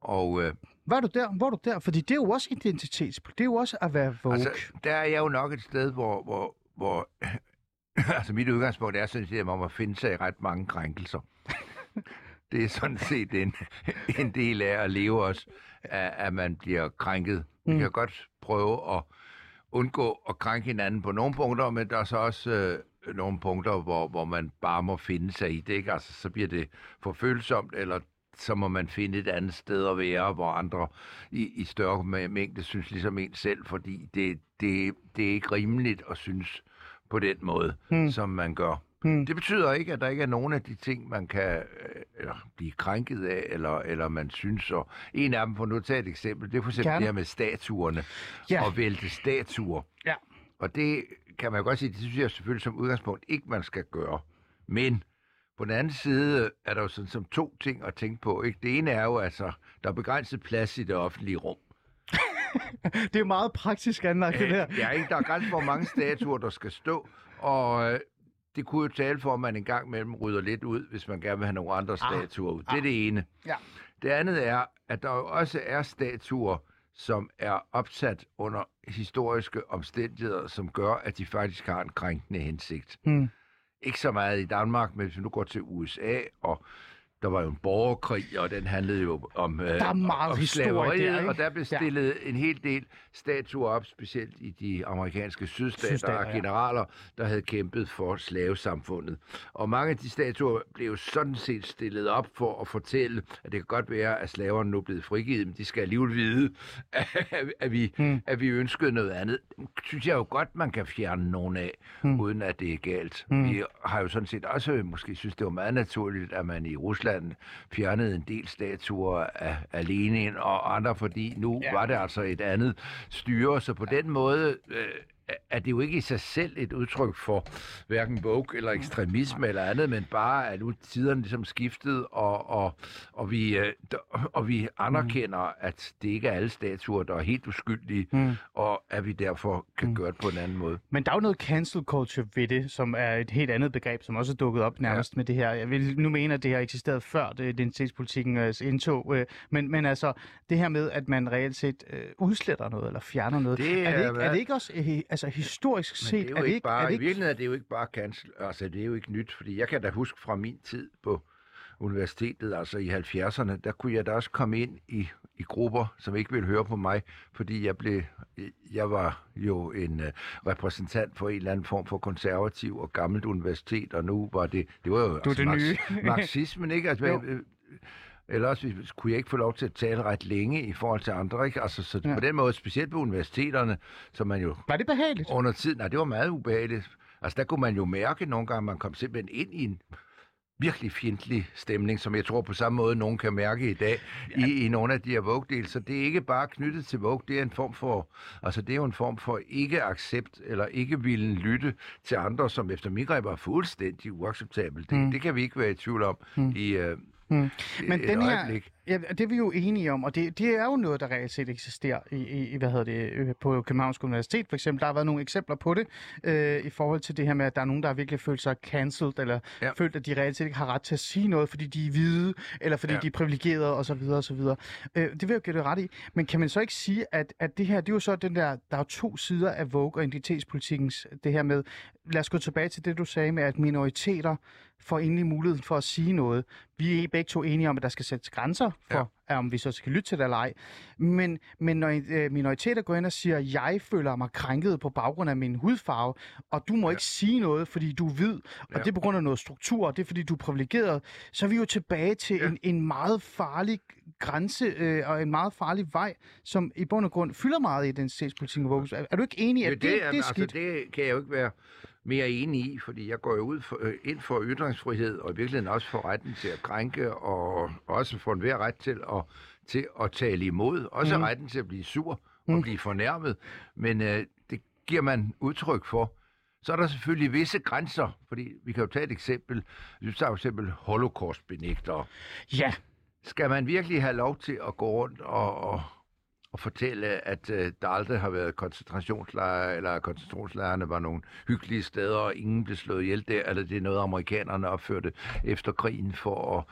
Og øh, er du der? Hvor er du der? Fordi det er jo også identitetspolitik. Det er jo også at være vogue. altså, der er jeg jo nok et sted, hvor, hvor, hvor altså mit udgangspunkt er sådan set, at man må finde sig i ret mange krænkelser. det er sådan set en, en del af at leve også, at, at man bliver krænket. Mm. Mm. Vi kan godt prøve at undgå at krænke hinanden på nogle punkter, men der er så også øh, nogle punkter, hvor, hvor man bare må finde sig i det. Ikke? Altså, så bliver det for følsomt, eller så må man finde et andet sted at være, hvor andre i, i større mæ- mængde synes ligesom en selv, fordi det, det, det er ikke rimeligt at synes på den måde, Hmm. hmm. som man gør. Hmm. Det betyder ikke, at der ikke er nogen af de ting, man kan øh, eller blive krænket af, eller, eller man synes. Og en af dem, for nu at tage et eksempel, det er for eksempel Gerne. det her med statuerne Ja. og vælte statuer. Ja. Og det kan man jo godt sige, det synes jeg selvfølgelig som udgangspunkt ikke, man skal gøre. Men på den anden side er der jo sådan som to ting at tænke på. Ikke? Det ene er jo, altså, der er begrænset plads i det offentlige rum. Det er meget praktisk anlagt, det der. Ja, ikke? Der er grænser hvor mange statuer, der skal stå. Og øh, det kunne jo tale for, at man en gang imellem rydder lidt ud, hvis man gerne vil have nogle andre statuer ud. Det er det ene. Ja. Det andet er, at der jo også er statuer, som er opsat under historiske omstændigheder, som gør, at de faktisk har en krænkende hensigt. Hmm. Ikke så meget i Danmark, men hvis vi nu går til USA, og der var jo en borgerkrig, og den handlede jo om, øh, Der er meget om slaveriet, der, ikke? og der blev Ja. stillet en hel del statuer op, specielt i de amerikanske sydstater, Sydstater, ja. generaler, der havde kæmpet for slavesamfundet. Og mange af de statuer blev jo sådan set stillet op for at fortælle, at det kan godt være, at slaverne nu er blevet frigivet, men de skal alligevel vide, at, at, vi, Hmm. at vi ønskede noget andet. Det synes jeg jo godt, man kan fjerne nogen af, Hmm. uden at det er galt. Hmm. Vi har jo sådan set også måske synes, det var meget naturligt, at man i Rusland fjernede en del statuer af, af Lenin og andre, fordi nu ja. var det altså et andet styre. Så på den måde øh, er det jo ikke i sig selv et udtryk for hverken vogue eller ekstremisme eller andet, men bare at nu tiderne ligesom skiftet, og, og, og, vi, øh, og vi anerkender, at det ikke er alle statuer, der er helt uskyldige, Hmm. og at vi derfor kan Mm. gøre det på en anden måde. Men der er jo noget cancel culture ved det, som er et helt andet begreb, som også er dukket op nærmest ja. med det her. Jeg vil nu mene, at det har eksisteret før det, identitetspolitikkens indtog. øh, Men, men altså, det her med, at man reelt set øh, udsletter noget, eller fjerner noget, Det er, det er ikke, er det ikke også øh, altså, historisk set? Men det er jo ikke ikke, bare, er det i ikke, virkeligheden er det jo ikke bare cancel, altså det er jo ikke nyt, fordi jeg kan da huske fra min tid på universitetet, altså i 70'erne, der kunne jeg da også komme ind i, i grupper, som ikke ville høre på mig, fordi jeg blev, jeg var jo en uh, repræsentant for en eller anden form for konservativ og gammelt universitet, og nu var det, det var jo Du er det nye. marxismen, ikke? Altså, Jo. Ellers kunne jeg ikke få lov til at tale ret længe i forhold til andre, ikke? Altså, så Ja. på den måde, specielt på universiteterne, som man jo Var det behageligt? under tiden, nej, det var meget ubehageligt. Altså, der kunne man jo mærke nogle gange, man kom simpelthen ind i en virkelig fjendtlig stemning, som jeg tror på samme måde, nogen kan mærke i dag ja. i, i nogle af de her vogue Så det er ikke bare knyttet til Vogue, det er en form for, altså det er jo en form for ikke-accept, eller ikke villen lytte til andre, som efter greb er fuldstændig uacceptabelt. Det, Mm. det kan vi ikke være i tvivl om mm. i øh, Mm. Men et den her- øjeblik. Ja, det er vi jo enige om, og det, det er jo noget, der reelt set eksisterer i, i, hvad hedder det, øh, på Københavns Universitet for eksempel. Der har været nogle eksempler på det, øh, i forhold til det her med, at der er nogen, der har virkelig følt sig cancelled, eller ja. Følt, at de reelt set ikke har ret til at sige noget, fordi de er hvide, eller fordi ja. De er privilegerede, osv. osv. Øh, det vil jeg jo give det ret i. Men kan man så ikke sige, at, at det her, det er jo så den der, der er to sider af Vogue og identitetspolitikkens, det her med, lad os gå tilbage til det, du sagde med, at minoriteter får endelig mulighed for at sige noget. Vi er begge to enige om, at der skal sættes grænser for, ja. om vi så skal lytte til det eller ej. Men, men når øh, minoriteter går ind og siger, at jeg føler mig krænket på baggrund af min hudfarve, og du må ja. ikke sige noget, fordi du er hvid, og Ja. det er på grund af noget struktur, og det er fordi du er privilegeret, så er vi jo tilbage til ja. Ja. en, en meget farlig grænse øh, og en meget farlig vej, som i bund og grund fylder meget i identitetspolitikken. Er, er du ikke enig, at det, det, det er altså, skidt? det kan jeg jo ikke være mere enig i, fordi jeg går jo ud for, øh, ind for ytringsfrihed, og i virkeligheden også for retten til at krænke, og også for enhver ret til at, til at tale imod. Også mm. retten til at blive sur og Mhm. blive fornærmet. Men øh, det giver man udtryk for. Så er der selvfølgelig visse grænser, fordi vi kan jo tage et eksempel. Vi tager for eksempel holocaustbenægtere. Ja, Skal man virkelig have lov til at gå rundt og, og, og fortælle, at øh, der aldrig har været koncentrationslejre, eller at koncentrationslejrene var nogle hyggelige steder, og ingen blev slået ihjel der, eller det er noget, amerikanerne opførte efter krigen for at,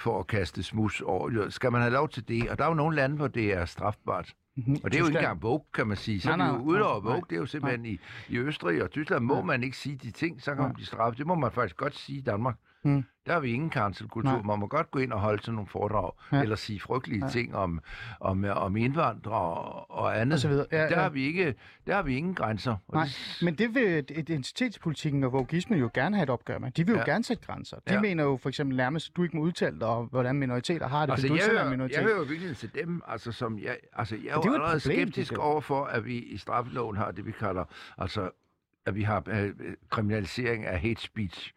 for at kaste smus over. Skal man have lov til det? Og der er jo nogle lande, hvor det er strafbart. mm-hmm. Og det er jo ikke engang Vogue, kan man sige. Så Nej, er nej, jo ude over nej, Vogue. Det er jo simpelthen i, i Østrig og Tyskland. Må Nej. man ikke sige de ting, så kan Nej. man blive straffet. Det må man faktisk godt sige i Danmark. Mm. Der har vi ingen cancelkultur. Nej. Man må godt gå ind og holde sådan nogle foredrag, Ja. eller sige frygtelige Ja. ting om, om, om indvandrere og, og andet. Og så videre. Ja, der, ja. har vi ikke, der har vi ingen grænser. Nej, det- men det vil identitetspolitikken og vogismen jo gerne have et opgør med. De vil jo Ja. gerne sætte grænser. De Ja. mener jo for eksempel nærmest, at du ikke må udtale dig om, hvordan minoriteter har det, Altså, fordi du selv er hører, minoritet. jeg hører jo virkelig til dem, altså, som jeg, altså, jeg er jo allerede problem, skeptisk det der. over for, at vi i straffeloven har det, vi kalder, altså, at vi har øh, kriminalisering af hate speech.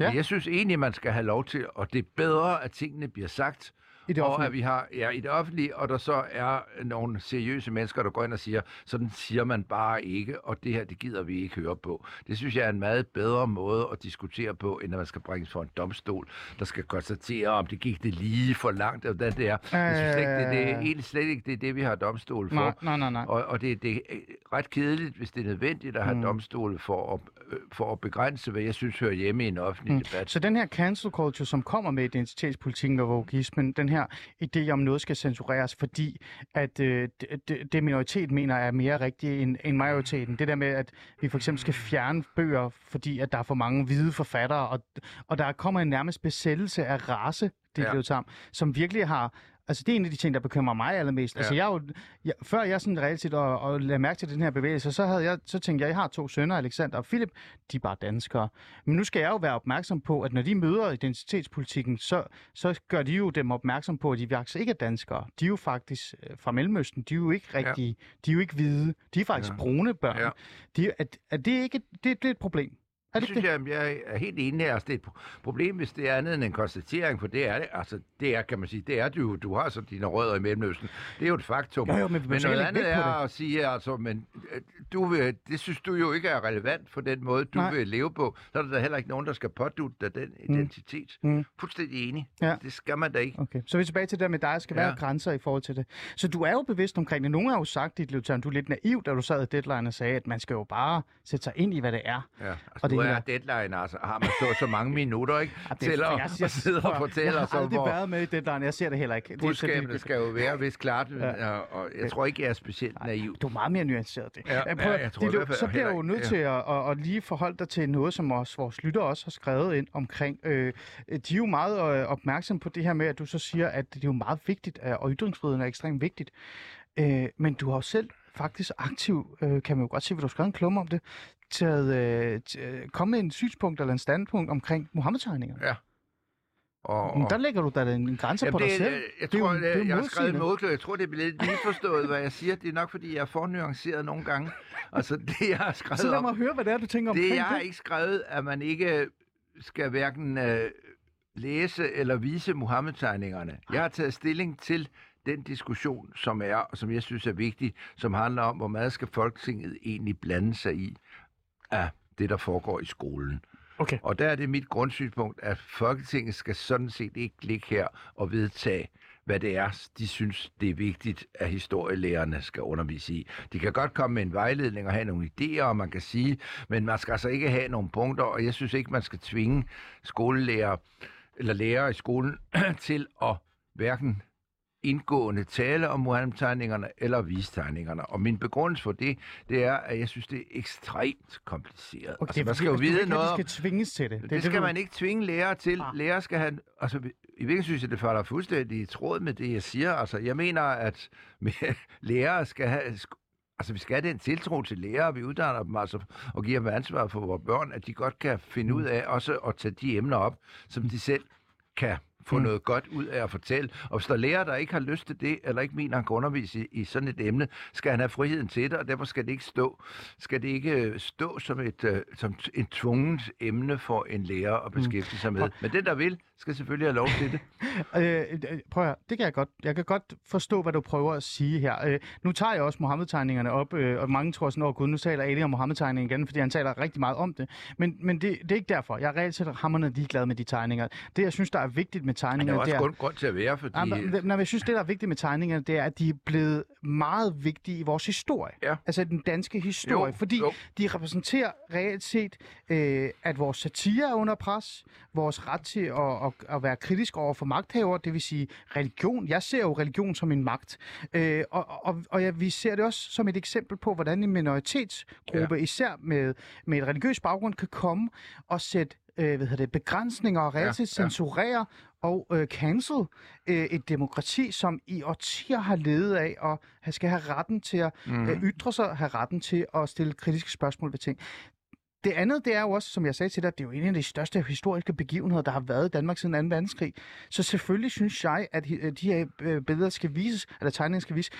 Ja. Men Jeg synes egentlig, man skal have lov til, og det er bedre, at tingene bliver sagt, i det og offentlige. at vi har ja, i det offentlige, og der så er nogle seriøse mennesker, der går ind og siger, sådan siger man bare ikke, og det her, det gider vi ikke høre på. Det synes jeg er en meget bedre måde at diskutere på, end at man skal bringes for en domstol, der skal konstatere, om det gik det lige for langt, og hvordan det er. Jeg synes ikke, det, det er Øh. egentlig slet ikke det, er det vi har domstol for. Nej, nej, nej, nej. Og, og det, det er ret kedeligt, hvis det er nødvendigt at have Mm. domstole for at, øh, for at begrænse, hvad jeg synes hører hjemme i en offentlig mm. debat. Så den her cancel culture, som kommer med identitetspolitikken og vogismen, den her idé om noget skal censureres, fordi at øh, det, det, minoritet mener er mere rigtigt end, end majoriteten. Det der med, at vi for eksempel skal fjerne bøger, fordi at der er for mange hvide forfattere, og, og der kommer en nærmest besættelse af race, det Ja. sammen, som virkelig har Altså, det er en af de ting, der bekymrer mig allermest. Ja. Altså, Ja. jeg er jo, jeg, før jeg sådan reelt set og, og lagde mærke til den her bevægelse, så, havde jeg, så tænkte jeg, jeg har to sønner, Alexander og Philip, de er bare danskere. Men nu skal jeg jo være opmærksom på, at når de møder identitetspolitikken, så, så gør de jo dem opmærksom på, at de faktisk ikke er danskere. De er jo faktisk øh, fra Mellemøsten. De er jo ikke rigtige. Ja. De er jo ikke hvide. De er faktisk. Ja. brune børn. Ja. De, er, er det ikke det, det er et problem? Er Det synes det? jeg, jeg er helt enig her. Altså, det er et pro- problem, hvis det er andet end en konstatering, for det er det. Altså, det er, kan man sige, det er du. Du har så dine rødder i Mellemøsten. Det er jo et faktum. Jo, jo, men men noget andet er at sige, altså, men øh, du vil, det synes du jo ikke er relevant for den måde, du Nej. Vil leve på. Så er der heller ikke nogen, der skal pådute dig den identitet. Mm. Fuldstændig enig. Ja. Det skal man da ikke. Okay, så er vi tilbage til det der med, at der skal ja. Være grænser i forhold til det. Så du er jo bevidst omkring det. Nogle har jo sagt, dit Løvtern, du er lidt naiv, da du sad i deadline og sagde, at man skal jo bare sætte sig ind i, hvad det er. Ja, altså, Og det er er- deadline, altså, har man så så mange minutter, ikke? Ja, det til at, jeg- jeg- sidde og fortælle Jeg har aldrig hvor været med i deadline, jeg ser det heller ikke. Det budskabet skal jo være vist klart, Ja. ja. og, og jeg tror ikke, jeg er specielt naiv. Du er meget mere nuanceret det. Ja, Øh, prøv, ja, jeg tror det, fald så bliver jeg jo nødt ikke- til at, at, at lige forholde dig til noget, som også, vores lytter også har skrevet ind omkring. Øh, de er jo meget øh, opmærksom på det her med, at du så siger, at det er jo meget vigtigt, øh, og ytringsfriheden er ekstremt vigtigt. Øh, men du har jo selv faktisk aktiv, øh, kan man jo godt se, hvad du har skrevet en klumme om det, taget, øh, t- øh, kommet med en synspunkt eller en standpunkt omkring Mohammed-tegninger. Ja. Og, Men der lægger du da en grænse på Jamen, dig det, selv. øh, Jeg Det er tror, det jo jeg, jeg har skrevet modklø. Jeg tror, det er blevet lidt misforstået, hvad jeg siger. Det er nok, fordi jeg er for nuanceret nogle gange. Altså, det jeg har skrevet Så lad om, mig høre, hvad det er, du tænker omkring det jeg har det. ikke skrevet, at man ikke skal hverken øh, læse eller vise Mohammed-tegningerne. Jeg har taget stilling til den diskussion, som er, og som jeg synes er vigtig, som handler om, hvor meget skal Folketinget egentlig blande sig i af det, der foregår i skolen. Okay. Og der er det mit grundsynspunkt, at Folketinget skal sådan set ikke ligge her og vedtage, hvad det er, de synes, det er vigtigt, at historielærerne skal undervise i. De kan godt komme med en vejledning og have nogle idéer, og man kan sige, men man skal altså ikke have nogle punkter, og jeg synes ikke, man skal tvinge skolelærer eller lærere i skolen til at hverken indgående tale om Muhammed-tegningerne eller vise tegningerne. Og min begrundelse for det, det er, at jeg synes, det er ekstremt kompliceret. Okay, altså, man skal jo vide ikke noget de om... skal tvinges til det. Det, det skal du- man ikke tvinge lærere til. Ah. Lærere skal have... Altså, i virkeligheden synes jeg, det falder fuldstændig i tråd med det, jeg siger. Altså, jeg mener, at lærere skal have... Altså, vi skal have den tiltro til lærere, vi uddanner dem altså, og giver dem ansvar for vores børn, at de godt kan finde Mm. ud af også at tage de emner op, som de selv kan få Mm. mm. noget godt ud af at fortælle. Og hvis der er lærer, der ikke har lyst til det, eller ikke mener, han kan undervise i, i sådan et emne, skal han have friheden til det, og derfor skal det ikke stå, skal det ikke øh, stå som et, uh, som et tvunget emne for en lærer at beskæftige sig med. Men den, der vil, skal selvfølgelig have lov til det. Øh, øh, prøv at høre, det kan jeg godt. Jeg kan godt forstå, hvad du prøver at sige her. Øh, nu tager jeg også Mohammed-tegningerne op, øh, og mange tror sådan, åh gud, nu taler Ali om Mohammed-tegningerne igen, fordi han taler rigtig meget om det. Men, men det, det er ikke derfor. Jeg er reelt set hammerne ligeglad med de tegninger. Det, jeg synes, der er vigtigt med Men der tegningerne, er også det er... grund, til at være, fordi... Jamen, når- jeg synes, det, der er vigtigt med tegningerne, det er, at de er blevet meget vigtige i vores historie. Ja. Altså den danske historie. Jo, fordi jo. de repræsenterer reelt set, øh, at vores satire er under pres, vores ret til at, at, at være kritisk over for magthaver, det vil sige religion. Jeg ser jo religion som en magt. Øh, og og, og ja, vi ser det også som et eksempel på, hvordan en minoritetsgruppe, ja. især med, med et religiøs baggrund, kan komme og sætte øh, hvad hedder det, begrænsninger og reelt Ja, ja. censurere og øh, cancel øh, et demokrati, som i årtier har levet af og skal have retten til at Mhm. mm. øh, ytre sig, have retten til at stille kritiske spørgsmål ved ting. Det andet, det er jo også, som jeg sagde til dig, det er jo en af de største historiske begivenheder, der har været i Danmark siden 2. verdenskrig. Så selvfølgelig synes jeg, at hi- de her øh, billeder skal vises, eller tegninger skal vises.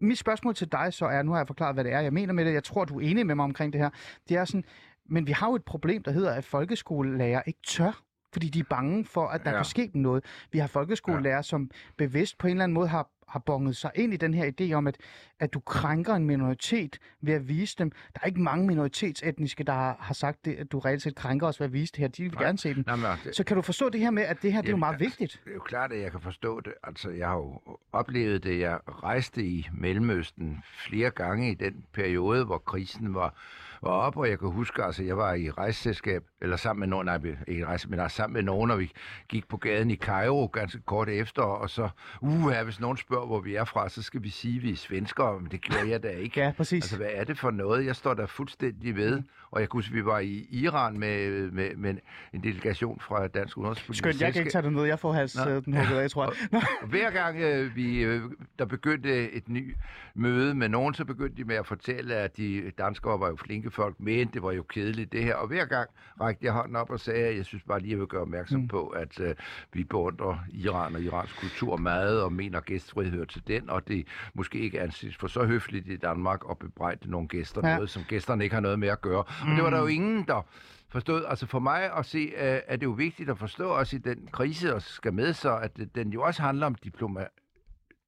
Mit spørgsmål til dig så er, nu har jeg forklaret, hvad det er, jeg mener med det, jeg tror, du er enig med mig omkring det her, det er sådan, men vi har jo et problem, der hedder, at folkeskolelærer ikke tør fordi de er bange for, at der ja. Kan ske noget. Vi har folkeskolelærer, ja. som bevidst på en eller anden måde har, har bonget sig ind i den her idé om, at, at du krænker en minoritet ved at vise dem. Der er ikke mange minoritetsetniske, der har, har sagt det, at du reelt set krænker os ved at vise det her. De vil Nej. gerne se den. Nå, men, det, Så kan du forstå det her med, at det her det er jo Jamen, meget altså, vigtigt? Det er jo klart, at jeg kan forstå det. Altså, jeg har jo oplevet det. Jeg rejste i Mellemøsten flere gange i den periode, hvor krisen var, var op, og jeg kan huske, altså, jeg var i rejseselskab, eller sammen med nogen, nej, ikke rejse, men altså, sammen med nogen, og vi gik på gaden i Cairo ganske kort efter, og så, uh, hvis nogen spørger, hvor vi er fra, så skal vi sige, at vi er svenskere, men det gjorde jeg da ikke. Ja, præcis. Altså, hvad er det for noget? Jeg står der fuldstændig ved. Og jeg kunne huske, vi var i Iran med, med, med en delegation fra Dansk Udenrigspolitisk Skønt, jeg kan ikke tage det ned. Jeg får hals Nå. øh, den hugget af, tror jeg. Og hver gang øh, vi, øh, der begyndte et nyt møde med nogen, så begyndte de med at fortælle, at de danskere var jo flinke folk, men det var jo kedeligt det her. Og hver gang rakte jeg hånden op og sagde, at jeg synes bare lige, at jeg vil gøre opmærksom mm. på, at øh, vi beundrer Iran og Irans kultur meget, og mener, at gæstfrihed hører til den, og det måske ikke anses for så høfligt i Danmark at bebrejde nogle gæster Ja. noget, som gæsterne ikke har noget med at gøre. Og det var der jo ingen, der forstod. Altså for mig at se, øh, er det jo vigtigt at forstå også i den krise, der skal med så, at den jo også handler om diploma,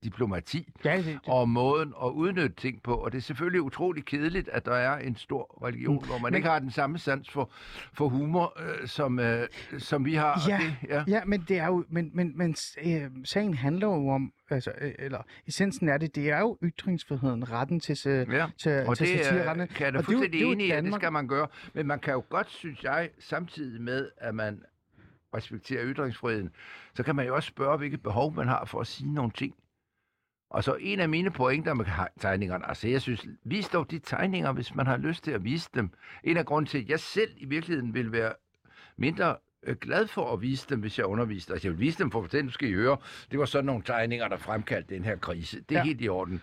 diplomati Ja, det, det. og måden at udnytte ting på. Og det er selvfølgelig utrolig kedeligt, at der er en stor religion, Mm. hvor man Men- ikke har den samme sans for, for humor, øh, som, øh, som vi har. Ja, det, ja. Ja, men det er jo, men, men, men øh, sagen handler jo om, altså, øh, eller essensen er det, det er jo ytringsfriheden, retten til, øh, Ja, til, og til det satire, øh, retten. kan jeg da og det er jo- fuldstændig det enig i, at det skal man gøre. Men man kan jo godt, synes jeg, samtidig med, at man respekterer ytringsfriheden, så kan man jo også spørge, hvilket behov man har for at sige nogle ting. Og så en af mine pointer med tegningerne, altså jeg synes, vis dog de tegninger, hvis man har lyst til at vise dem. En af grunden til, at jeg selv i virkeligheden vil være mindre øh, glad for at vise dem, hvis jeg underviste. Altså jeg vil vise dem for nu skal I høre, det var sådan nogle tegninger, der fremkaldte den her krise. Det er Ja. helt i orden.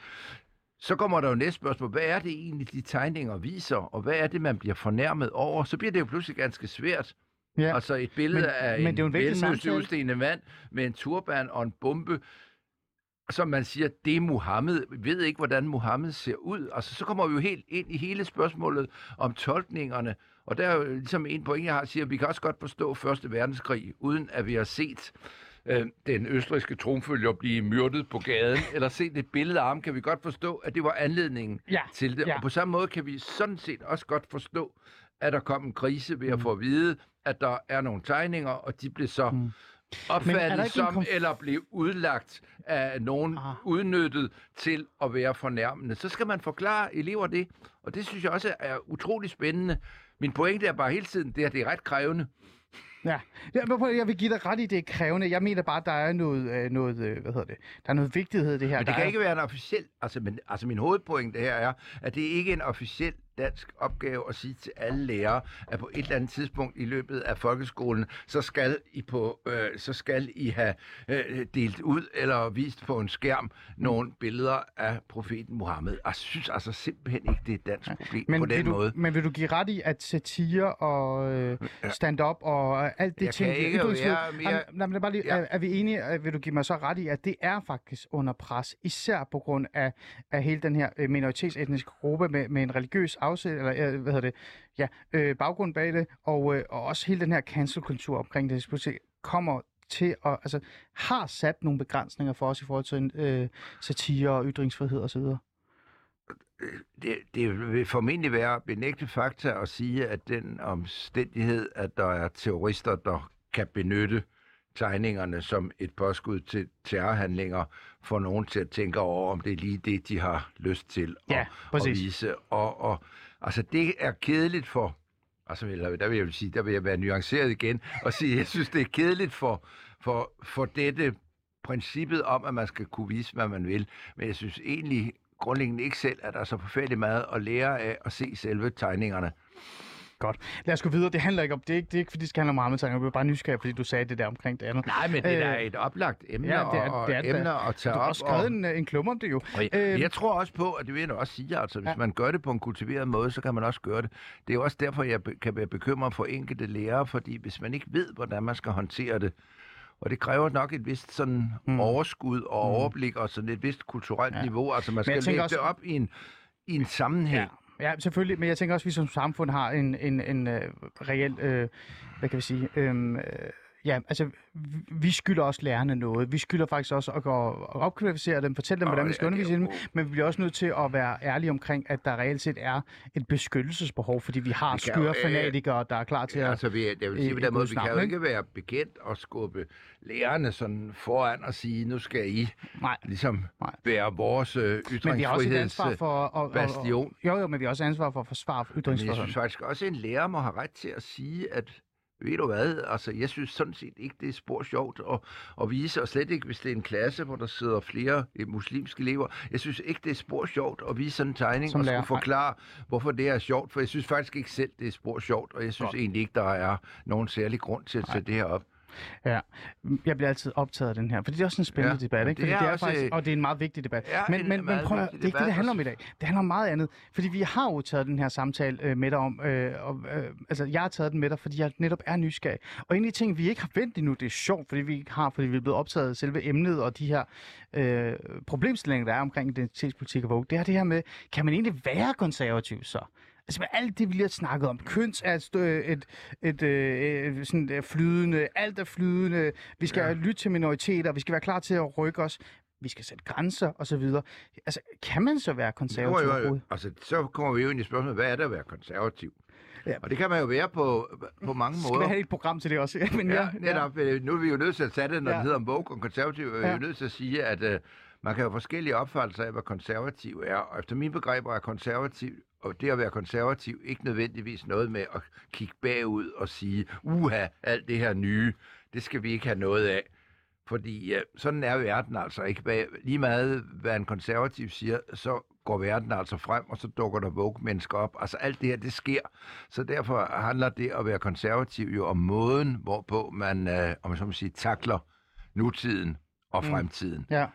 Så kommer der jo næste spørgsmål. Hvad er det egentlig, de tegninger viser? Og hvad er det, man bliver fornærmet over? Så bliver det jo pludselig ganske svært. Ja. Altså et billede Men- af men en en udsteende mand med en turban og en bombe, som man siger, det er Mohammed. Vi ved ikke, hvordan Mohammed ser ud. Altså, så kommer vi jo helt ind i hele spørgsmålet om tolkningerne. Og der er jo ligesom en point, jeg har, siger, at vi kan også godt forstå Første Verdenskrig, uden at vi har set øh, den østrigske tronfølger blive myrdet på gaden, eller set et billede af ham, kan vi godt forstå, at det var anledningen Ja, til det. ja. Og på samme måde kan vi sådan set også godt forstå, at der kom en krise ved at få at vide, at der er nogle tegninger, og de blev så Mm. Der opfattet som, konf- eller blive udlagt af nogen Ah. udnyttet til at være fornærmende. Så skal man forklare elever det, og det synes jeg også er utrolig spændende. Min pointe er bare hele tiden, det, at det er ret krævende. Ja, jeg, vil give dig ret i, det er krævende. Jeg mener bare, der er noget, øh, noget øh, hvad hedder det, der er noget vigtighed i det her. Men der det kan er, ikke være en officiel, altså, men, altså min hovedpointe her er, at det ikke er en officiel dansk opgave at sige til alle lærere, at på et eller andet tidspunkt i løbet af folkeskolen, så skal I, på, øh, så skal I have øh, delt ud eller vist på en skærm nogle billeder af profeten Mohammed. Jeg synes altså simpelthen ikke, det er et dansk problem men på den du, måde. Men vil du give ret i, at satire og øh, stand-up og øh, alt det Jeg ting... kan ikke være mere- Jamen, nej, men er, bare lige, Ja. er, er vi enige, øh, vil du give mig så ret i, at det er faktisk under pres, især på grund af, af hele den her øh, minoritetsetniske gruppe med, med en religiøs afsæt, eller øh, hvad hedder det, ja, øh, baggrund bag det, og, øh, og også hele den her cancel-kultur omkring det, pludselig kommer til at, altså, har sat nogle begrænsninger for os i forhold til øh, satire og ytringsfrihed osv. Øh, det, det vil formentlig være benægtet fakta at sige, at den omstændighed, at der er terrorister, der kan benytte tegningerne som et påskud til terrorhandlinger, får nogen til at tænke over, om det er lige det, de har lyst til at, Ja, at vise. Og, og altså, det er kedeligt for, altså, eller der vil jeg sige, der vil jeg være nuanceret igen, og sige, jeg synes, det er kedeligt for, for, for dette princippet om, at man skal kunne vise, hvad man vil. Men jeg synes egentlig grundlæggende ikke selv, at der er så forfærdeligt meget at lære af at se selve tegningerne. Godt. Lad os gå videre. Det handler ikke om, det er ikke, det er ikke fordi det skal handle om Muhammed-tegninger. Jeg blev bare nysgerrig, fordi du sagde det der omkring det andet. Nej, men det er Øh, et oplagt emne, ja, det er- og, det er emner at tage Du har op. også skrevet og, en, øh, en klumme om det jo. og, Øh, jeg tror også på, at det vil jeg også sige, altså hvis Ja. man gør det på en kultiveret måde, så kan man også gøre det. Det er også derfor, jeg kan være bekymret for enkelte lærere, fordi hvis man ikke ved, hvordan man skal håndtere det, og det kræver nok et vist sådan Mm. mm. overskud og overblik og sådan et vist kulturelt Ja. niveau. Altså man jeg skal lægge også- det op i en, i en sammenhæng. Ja ja, selvfølgelig. Men jeg tænker også, at vi som samfund har en, en, en uh, reel, uh, hvad kan vi sige, um, uh, ja, altså, vi- vi skylder også lærerne noget. Vi skylder faktisk også at gå og opkvalificere dem, fortælle dem, Og hvordan vi det- skal det er undervise dem, men vi bliver også nødt til at være ærlige omkring, at der reelt set er et beskyttelsesbehov, fordi vi har Vi jo, øh, skøre fanatikere, der er klar til Ja, at... altså, vi, jeg vil sige på den måde, vi kan jo ikke? være bekendt at skubbe lærerne sådan foran og sige, nu skal I Nej. ligesom Nej. være vores øh, Men vi har også et ansvar for... At, at, bastion. jo, jo, men vi har også ansvar for at forsvare Men jeg ytringsfriheden. synes faktisk også, at en lærer må have ret til at sige, at ved du hvad, altså jeg synes sådan set ikke, det er spor sjovt at, at vise, og slet ikke, hvis det er en klasse, hvor der sidder flere eh, muslimske elever. Jeg synes ikke, det er spor sjovt at vise sådan en tegning Som og skulle forklare, hvorfor det er sjovt, for jeg synes faktisk ikke selv, det er spor sjovt, og jeg synes Godt. egentlig ikke, der er nogen særlig grund til at sætte det her op. Ja, jeg bliver altid optaget af den her, fordi det er også en spændende Ja, debat, ikke? det Fordi er det er også, faktisk, og det er en meget vigtig debat. Men, en men, men prøv det er ikke det, det handler om i dag. Det handler om meget andet, fordi vi har jo taget den her samtale øh, med dig om, øh, og, øh, altså jeg har taget den med dig, fordi jeg netop er nysgerrig. Og en af de ting, vi ikke har vendt endnu, det er sjovt, fordi vi ikke har, fordi vi er blevet optaget af selve emnet og de her øh, problemstillinger, der er omkring identitetspolitik og Vogue, det er det her med, kan man egentlig være konservativ så? Altså med alt det, vi lige har snakket om. Køns er et, stø- et, et, øh, et sådan øh, flydende, alt er flydende. Vi skal ja. Ja. lytte til minoriteter, vi skal være klar til at rykke os. Vi skal sætte grænser osv. Altså, kan man så være konservativ jo, overhovedet? altså, så kommer vi jo ind i spørgsmålet, hvad er det at være konservativ? Ja. Ja. Og det kan man jo være på, på mange Skal måder. vi have et program til det også? Ja, men Ja, netop. Ja. Nu er vi jo nødt til at sætte det, når Ja. ja. det hedder en bog om konservativ. Er vi Ja. jo nødt til at sige, at uh, man kan have forskellige opfattelser af, hvad konservativ er. Og efter mine begreber er konservativ, og det at være konservativ, ikke nødvendigvis noget med at kigge bagud og sige, uha, alt det her nye, det skal vi ikke have noget af. Fordi uh, sådan er verden altså ikke. Lige meget, hvad en konservativ siger, så går verden altså frem, og så dukker der Vogue-mennesker op. Altså alt det her, det sker. Så derfor handler det at være konservativ jo om måden, hvorpå man, øh, om man så må sige, takler nutiden og Mm. fremtiden. Ja.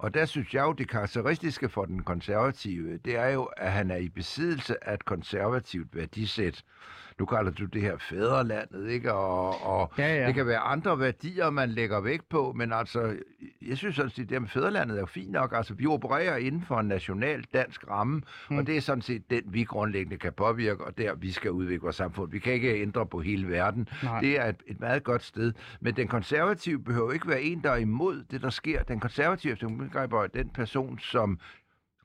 Og der synes jeg jo, det karakteristiske for den konservative, det er jo, at han er i besiddelse af et konservativt værdisæt. Nu kalder du det her fædrelandet, ikke? Og, og Ja, ja. det kan være andre værdier, man lægger vægt på, men altså, jeg synes sådan set, det med fædrelandet er jo fint nok. Altså, vi opererer inden for en national dansk ramme, mm. og det er sådan set den, vi grundlæggende kan påvirke, og der vi skal udvikle vores samfund. Vi kan ikke ændre på hele verden. Nej. Det er et, et meget godt sted. Men den konservative behøver ikke være en, der er imod det, der sker. Den konservative, efter min begreber, er den person, som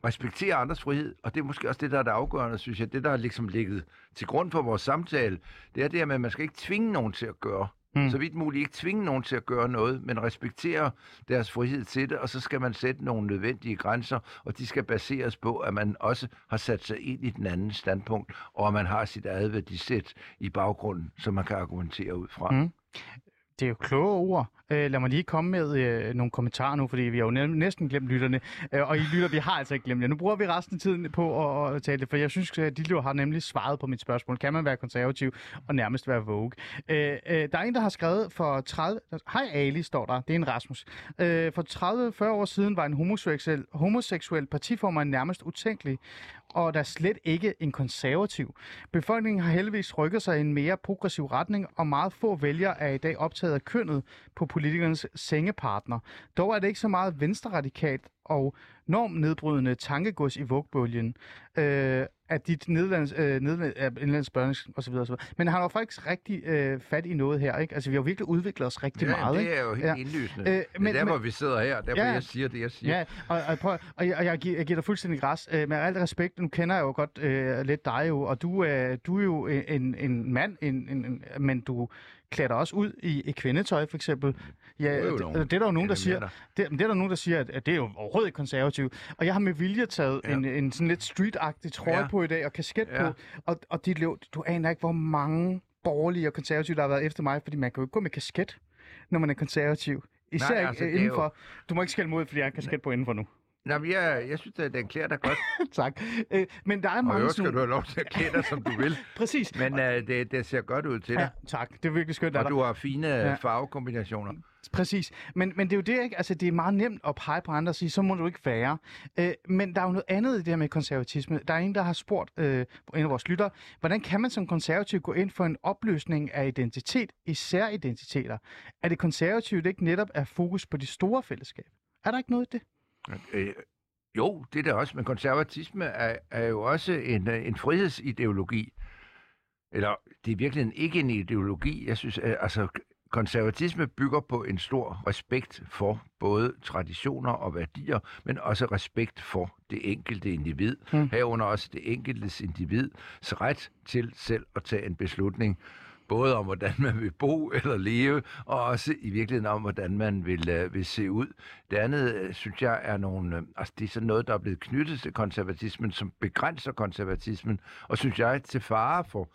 respekterer andres frihed, og det er måske også det, der er det afgørende, synes jeg. Det, der er ligesom ligget til grund for vores samtale, det er det her med, at man skal ikke tvinge nogen til at gøre. Mm. Så vidt muligt ikke tvinge nogen til at gøre noget, men respektere deres frihed til det, og så skal man sætte nogle nødvendige grænser, og de skal baseres på, at man også har sat sig ind i den anden standpunkt, og at man har sit eget værdisæt i baggrunden, som man kan argumentere ud fra. Mm. Det er jo kloge ord. Øh, lad mig lige komme med øh, nogle kommentarer nu, fordi vi har jo næsten glemt lytterne. Øh, og I lytter, vi har altså ikke glemt jer. Nu bruger vi resten af tiden på at, at tale det, for jeg synes, at de har nemlig svaret på mit spørgsmål. Kan man være konservativ og nærmest være vogue? Øh, øh, der er en, der har skrevet for 30... Hej Ali, står der. Det er en Rasmus. Øh, for 30-40 år siden var en homoseksuel, homoseksuel partiformand nærmest utænkelig, og der er slet ikke en konservativ. Befolkningen har heldigvis rykket sig i en mere progressiv retning, og meget få vælgere er i dag optaget af kønnet på politikernes sengepartner. Dog er det ikke så meget venstreradikalt og normnedbrydende tankegods i vugbølgen, øh, at dit nedlands, øh, nedlands, øh, indlands børne osv. osv. Men han har jo faktisk rigtig øh, fat i noget her, ikke? Altså, vi har jo virkelig udviklet os rigtig Ja, meget, det er jo helt Ja. indlysende. Øh, men- det er derfor, men- vi sidder her, Ja. ja. jeg siger det, jeg siger. Ja, og, og, prøv, og, jeg, og jeg, giver, jeg giver dig fuldstændig græs. Øh, med alt respekt, nu kender jeg jo godt øh, lidt dig jo, og du, øh, du er jo en, en mand, en, en, en, men du klæder dig også ud i, i kvindetøj, for eksempel. Ja, det, nogen. det er der jo nogen, der siger, det, det er der nogen, der siger, at, at det er jo overhovedet ikke konservativt. Og jeg har med vilje taget ja. En, en sådan lidt street-agtig trøje ja. På i dag, og kasket ja. På. Og, og dit liv, du aner ikke, hvor mange borgerlige og konservative, der har været efter mig, fordi man kan jo ikke gå med kasket, når man er konservativ. Især Nej, ikke altså, øh, det er jo- indenfor. Du må ikke skælde mod, fordi jeg har en kasket på indenfor nu. Nå, men jeg, jeg synes, at den klæder dig godt. tak. Øh, men der er Og mange øvrigt skal sådan... du have lov til at klæde dig, som du vil. Præcis. Men øh, det, det ser godt ud til Ja, dig. tak. Det er virkelig skønt Og du har fine Ja. ja. farvekombinationer. Præcis. Men, men det er jo det, ikke? Altså, det er meget nemt at pege på andre og sige, så må du ikke være. Øh, men der er jo noget andet i det her med konservatisme. Der er en, der har spurgt øh, en af vores lyttere, hvordan kan man som konservativ gå ind for en opløsning af identitet, især identiteter? Er det konservativt ikke netop at fokus på de store fællesskab? Er der ikke noget i det? Øh, jo, det er det også, men konservatisme er, er jo også en, øh, en frihedsideologi. Eller det er virkelig ikke en ideologi. Jeg synes, at, altså, konservatisme bygger på en stor respekt for både traditioner og værdier, men også respekt for det enkelte individ. Hmm. Herunder også det enkeltes individs ret til selv at tage en beslutning både om, hvordan man vil bo eller leve, og også i virkeligheden om, hvordan man vil, øh, vil se ud. Det andet, øh, synes jeg, er nogle, øh, altså det er sådan noget, der er blevet knyttet til konservatismen, som begrænser konservatismen, og synes jeg, til fare for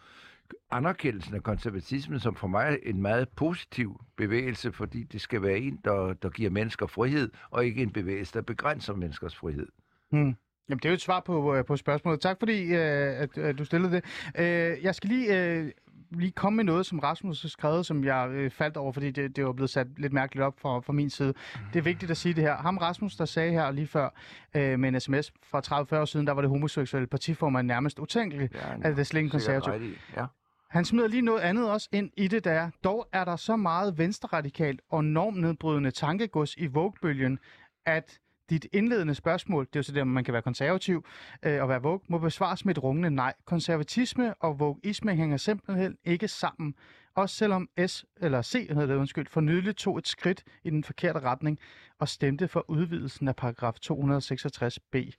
anerkendelsen af konservatismen, som for mig er en meget positiv bevægelse, fordi det skal være en, der, der giver mennesker frihed, og ikke en bevægelse, der begrænser menneskers frihed. Hmm. Jamen, det er jo et svar på, øh, på spørgsmålet. Tak fordi, øh, at, at du stillede det. Øh, jeg skal lige, øh, lige komme med noget, som Rasmus har skrevet, som jeg øh, faldt over, fordi det, det var blevet sat lidt mærkeligt op fra, fra min side. Det er vigtigt at sige det her. Ham Rasmus, der sagde her lige før øh, med en sms fra 30-40 år siden, der var det homoseksuelle partiformand nærmest utænkeligt, at det slet ikke en konservativ. Ja. Han smider lige noget andet også ind i det der. Dog er der så meget venstreradikalt og normnedbrydende tankegods i Vogue-bølgen, at dit indledende spørgsmål, det er jo så det, man kan være konservativ øh, og være Vogue, må besvares med et rungende nej. Konservatisme og Vogueisme hænger simpelthen ikke sammen. Også selvom S, eller C, hedder det undskyld, for nylig tog et skridt i den forkerte retning og stemte for udvidelsen af paragraf 266b.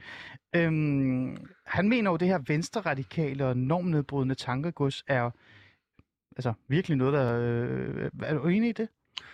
Øhm, han mener jo, at det her venstreradikale og normnedbrydende tankegods er altså virkelig noget, der... Øh, er du enig i det?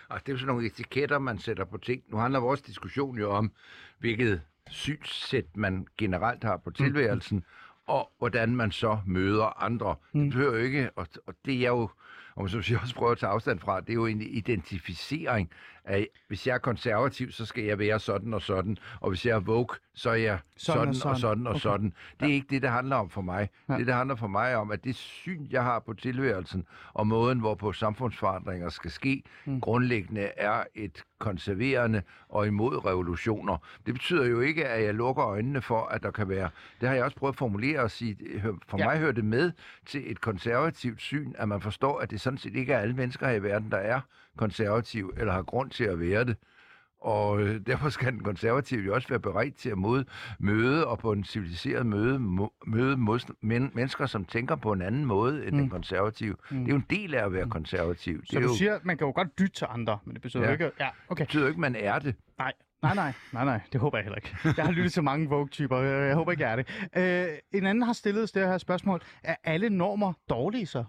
Og det er jo sådan nogle etiketter, man sætter på ting. Nu handler vores diskussion jo om, hvilket synssæt man generelt har på tilværelsen, mm. og hvordan man så møder andre. Mm. Det behøver jo ikke, og, og det er jo, om man så siger, også prøver at tage afstand fra, det er jo en identificering af, hvis jeg er konservativ, så skal jeg være sådan og sådan, og hvis jeg er woke, så er jeg sådan, sådan og sådan og Okay. sådan. Det er Ja. ikke det, det handler om for mig. Ja. Det, det handler for mig om, at det syn, jeg har på tilværelsen, og måden, hvorpå samfundsforandringer skal ske, Mm. grundlæggende er et konserverende og imod revolutioner. Det betyder jo ikke, at jeg lukker øjnene for, at der kan være... Det har jeg også prøvet at formulere og sige, for Ja. ja. mig hører det med til et konservativt syn, at man forstår, at det sådan set ikke er alle mennesker her i verden, der er konservativ eller har grund til at være det. Og øh, derfor skal den konservative jo også være beredt til at møde, møde og på en civiliseret møde, må, møde mod, men, mennesker, som tænker på en anden måde end mm. den konservative. Mm. Det er jo en del af at være konservativ. Så det er du jo, siger, at man kan jo godt dytte til andre, men det betyder ja. Ikke... Ja, okay. betyder jo ikke, at man er det. Nej, nej, nej, nej, nej, det håber jeg heller ikke. Jeg har lyttet til mange Vogue-typer, jeg håber ikke, jeg er det. Øh, en anden har stillet det her spørgsmål. Er alle normer dårlige så?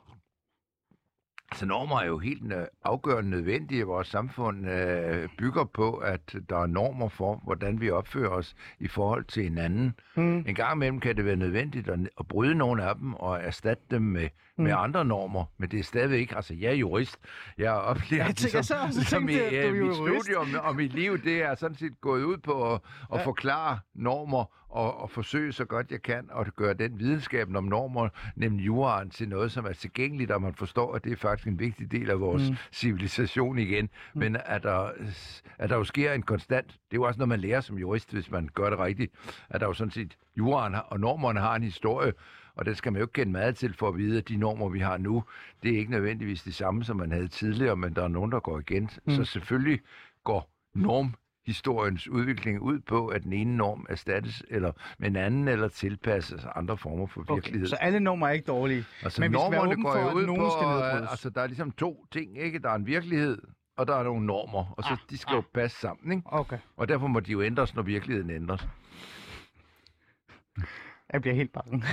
Så normer er jo helt øh, afgørende nødvendige. Vores samfund øh, bygger på, at der er normer for, hvordan vi opfører os i forhold til hinanden. Mm. En gang imellem kan det være nødvendigt at, at bryde nogle af dem og erstatte dem med, mm. med andre normer, men det er stadigvæk ikke... Altså, jeg er jurist. Jeg har oplevet Jeg tænker så også, som i, tænkte, er øh, mit jurist. studium og mit liv, det er sådan set gået ud på at, at Ja. forklare normer og, og forsøge så godt jeg kan at gøre den videnskaben om normer, nemlig juraen, til noget, som er tilgængeligt, og man forstår, at det er faktisk en vigtig del af vores Mm. civilisation igen. Mm. Men at der, at der jo sker en konstant, det er jo også noget, man lærer som jurist, hvis man gør det rigtigt, at der jo sådan set, juraen og normerne har en historie, og det skal man jo ikke kende meget til for at vide, at de normer, vi har nu, det er ikke nødvendigvis det samme, som man havde tidligere, men der er nogen, der går igen. Mm. Så selvfølgelig går normhistoriens udvikling ud på, at den ene norm erstattes eller med en anden, eller tilpasses andre former for virkelighed. Okay, så alle numre er ikke dårlige. Altså, Men vi normerne åbne går for, jo ud nogen på, skal nedbrydes. altså, der er ligesom to ting, ikke? Der er en virkelighed, og der er nogle normer, og så Ah, de skal jo passe sammen, ikke? Okay. Og derfor må de jo ændres, når virkeligheden ændres. Jeg bliver helt bange.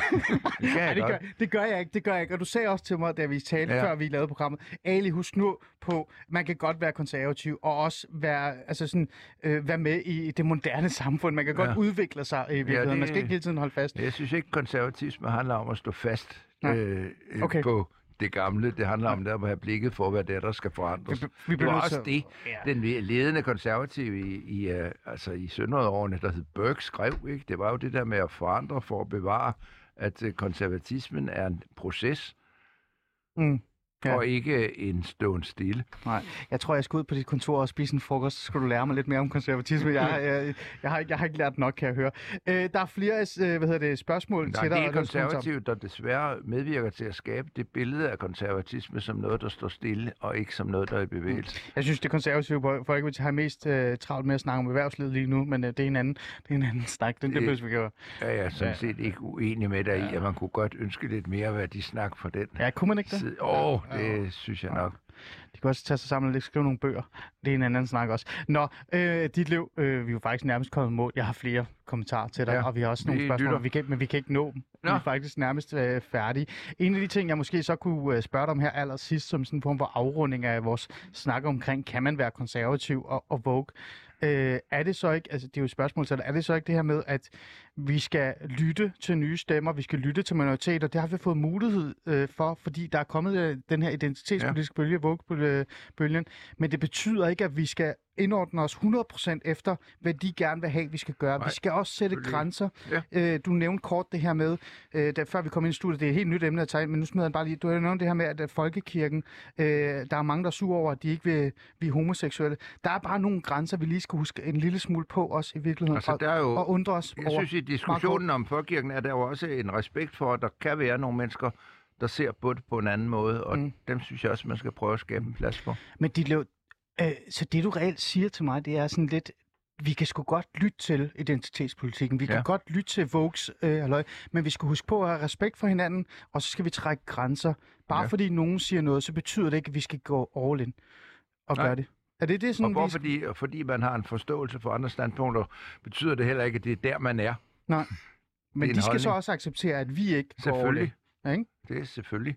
Det jeg det, godt. gør, det gør jeg ikke, det gør jeg ikke. Og du sagde også til mig, da vi talte, ja. Ja. før vi lavede programmet, Ali, husk nu på, man kan godt være konservativ, og også være, altså sådan, øh, være med i det moderne samfund. Man kan godt Ja. udvikle sig i virkeligheden. det- Man skal ikke hele tiden holde fast. Jeg synes ikke, konservatisme handler om at stå fast øh, øh, Okay. på det gamle. Det handler om der at have blikket for, hvad det er, der skal forandres. Vi, vi Det var også det, Ja. den ledende konservative i, i, uh, altså i 1700-årene, der hed Burke, skrev. Ikke? Det var jo det der med at forandre for at bevare, at uh, konservatismen er en proces, Mm. Ja. ja. og ikke en ståen stille. Nej, jeg tror, jeg skal ud på dit kontor og spise en frokost, så skal du lære mig lidt mere om konservatisme. Jeg, jeg, jeg, har, ikke, jeg har ikke lært nok, kan jeg høre. Øh, der er flere øh, hvad hedder det, spørgsmål Der er til dig. noget, som- konservative, der desværre medvirker til at skabe det billede af konservatisme som noget, der står stille, og ikke som noget, der er i bevægelse. Jeg synes, det konservative Folkeparti har mest øh, travlt med at snakke om erhvervslivet lige nu, men øh, det, er en anden, det er en anden snak. Den, det Det- vi gøre. Ja, jeg er sådan Ja. set ikke uenig med dig i, at man kunne godt ønske lidt mere værdisnak for den Ja, kunne man ikke det? Åh, oh, det synes jeg nok. De kan også tage sig sammen og skrive nogle bøger. Det er en anden snak også. Nå, øh, dit liv, øh, vi er jo faktisk nærmest kommet mål. Jeg har flere kommentarer til dig, ja, og vi har også nogle vi spørgsmål, lytter. vi kan, men vi kan ikke nå dem. Vi er Nå. faktisk nærmest øh, færdige. En af de ting, jeg måske så kunne øh, spørge dig om her allersidst, som sådan en form for afrunding af vores snak omkring, kan man være konservativ og, og vogue? Øh, er det så ikke, altså det er jo et spørgsmål til dig, er det så ikke det her med, at vi skal lytte til nye stemmer, vi skal lytte til minoriteter, det har vi fået mulighed øh, for, fordi der er kommet øh, den her identitetspolitiske ja. bølge, Vogue-bølgen, men det betyder ikke, at vi skal indordne os 100% efter, hvad de gerne vil have, vi skal gøre. Nej, vi skal også sætte grænser. Ja. Øh, du nævnte kort det her med, øh, før vi kom ind i studiet, det er et helt nyt emne at tage ind, men nu smider jeg bare lige, du har nævnt det her med, at, at folkekirken, øh, der er mange, der er sure over, at de ikke vil, vi er homoseksuelle. Der er bare nogle grænser, vi lige skal huske en lille smule på os i virkeligheden, Altså, og, der er jo, og undre os jeg over. synes, diskussionen om folkekirken er der jo også en respekt for, at der kan være nogle mennesker, der ser på det på en anden måde, og Mm. dem synes jeg også, man skal prøve at skabe en plads for. Men dit liv, øh, så det du reelt siger til mig, det er sådan lidt, vi kan sgu godt lytte til identitetspolitikken, vi ja. kan godt lytte til Vogues øh, halløj, men vi skal huske på at have respekt for hinanden, og så skal vi trække grænser. Bare ja. Fordi nogen siger noget, så betyder det ikke, at vi skal gå all in og Nej. gøre det. Er det det Og sådan, hvor vi... fordi, fordi man har en forståelse for andre standpunkter, betyder det heller ikke, at det er der, man er. Nej. Men de skal så holdning. også acceptere, at vi ikke går all in. Selvfølgelig. Ja, ikke? Det er selvfølgelig.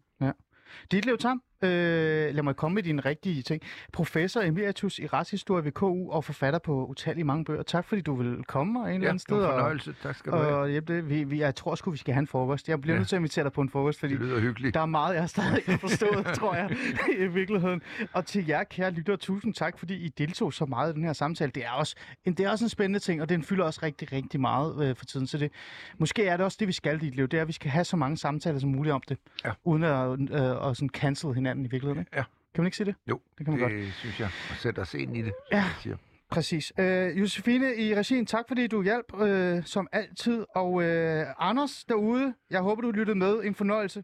Ditlev Tam, øh, lad mig komme med dine rigtige ting. Professor emeritus i retshistorie ved KU og forfatter på utallige mange bøger. Tak fordi du vil komme og en eller Ja, anden det sted. og- fornøjelse. Tak skal du have. Og hjælpe det. Vi, vi, jeg tror sgu, vi skal have en frokost. Jeg bliver Ja. nødt til at invitere dig på en frokost, fordi Det lyder hyggeligt. der er meget, jeg stadig ikke har forstået, tror jeg, i virkeligheden. Og til jer, kære lyttere, tusind tak, fordi I deltog så meget i den her samtale. Det er også en, det er også en spændende ting, og den fylder også rigtig, rigtig meget øh, for tiden. Så det, måske er det også det, vi skal i dit liv. Det er, at vi skal have så mange samtaler som muligt om det, Ja. uden at, øh, at sådan cancel hinanden i virkeligheden. Ikke? Ja. Kan man ikke sige det? Jo, Det kan man godt. det synes jeg. Og sætte os ind i det, Ja. siger. Præcis. Øh, Josefine i regien, tak fordi du hjalp, øh, som altid. Og øh, Anders derude, jeg håber, du lyttede med. En fornøjelse.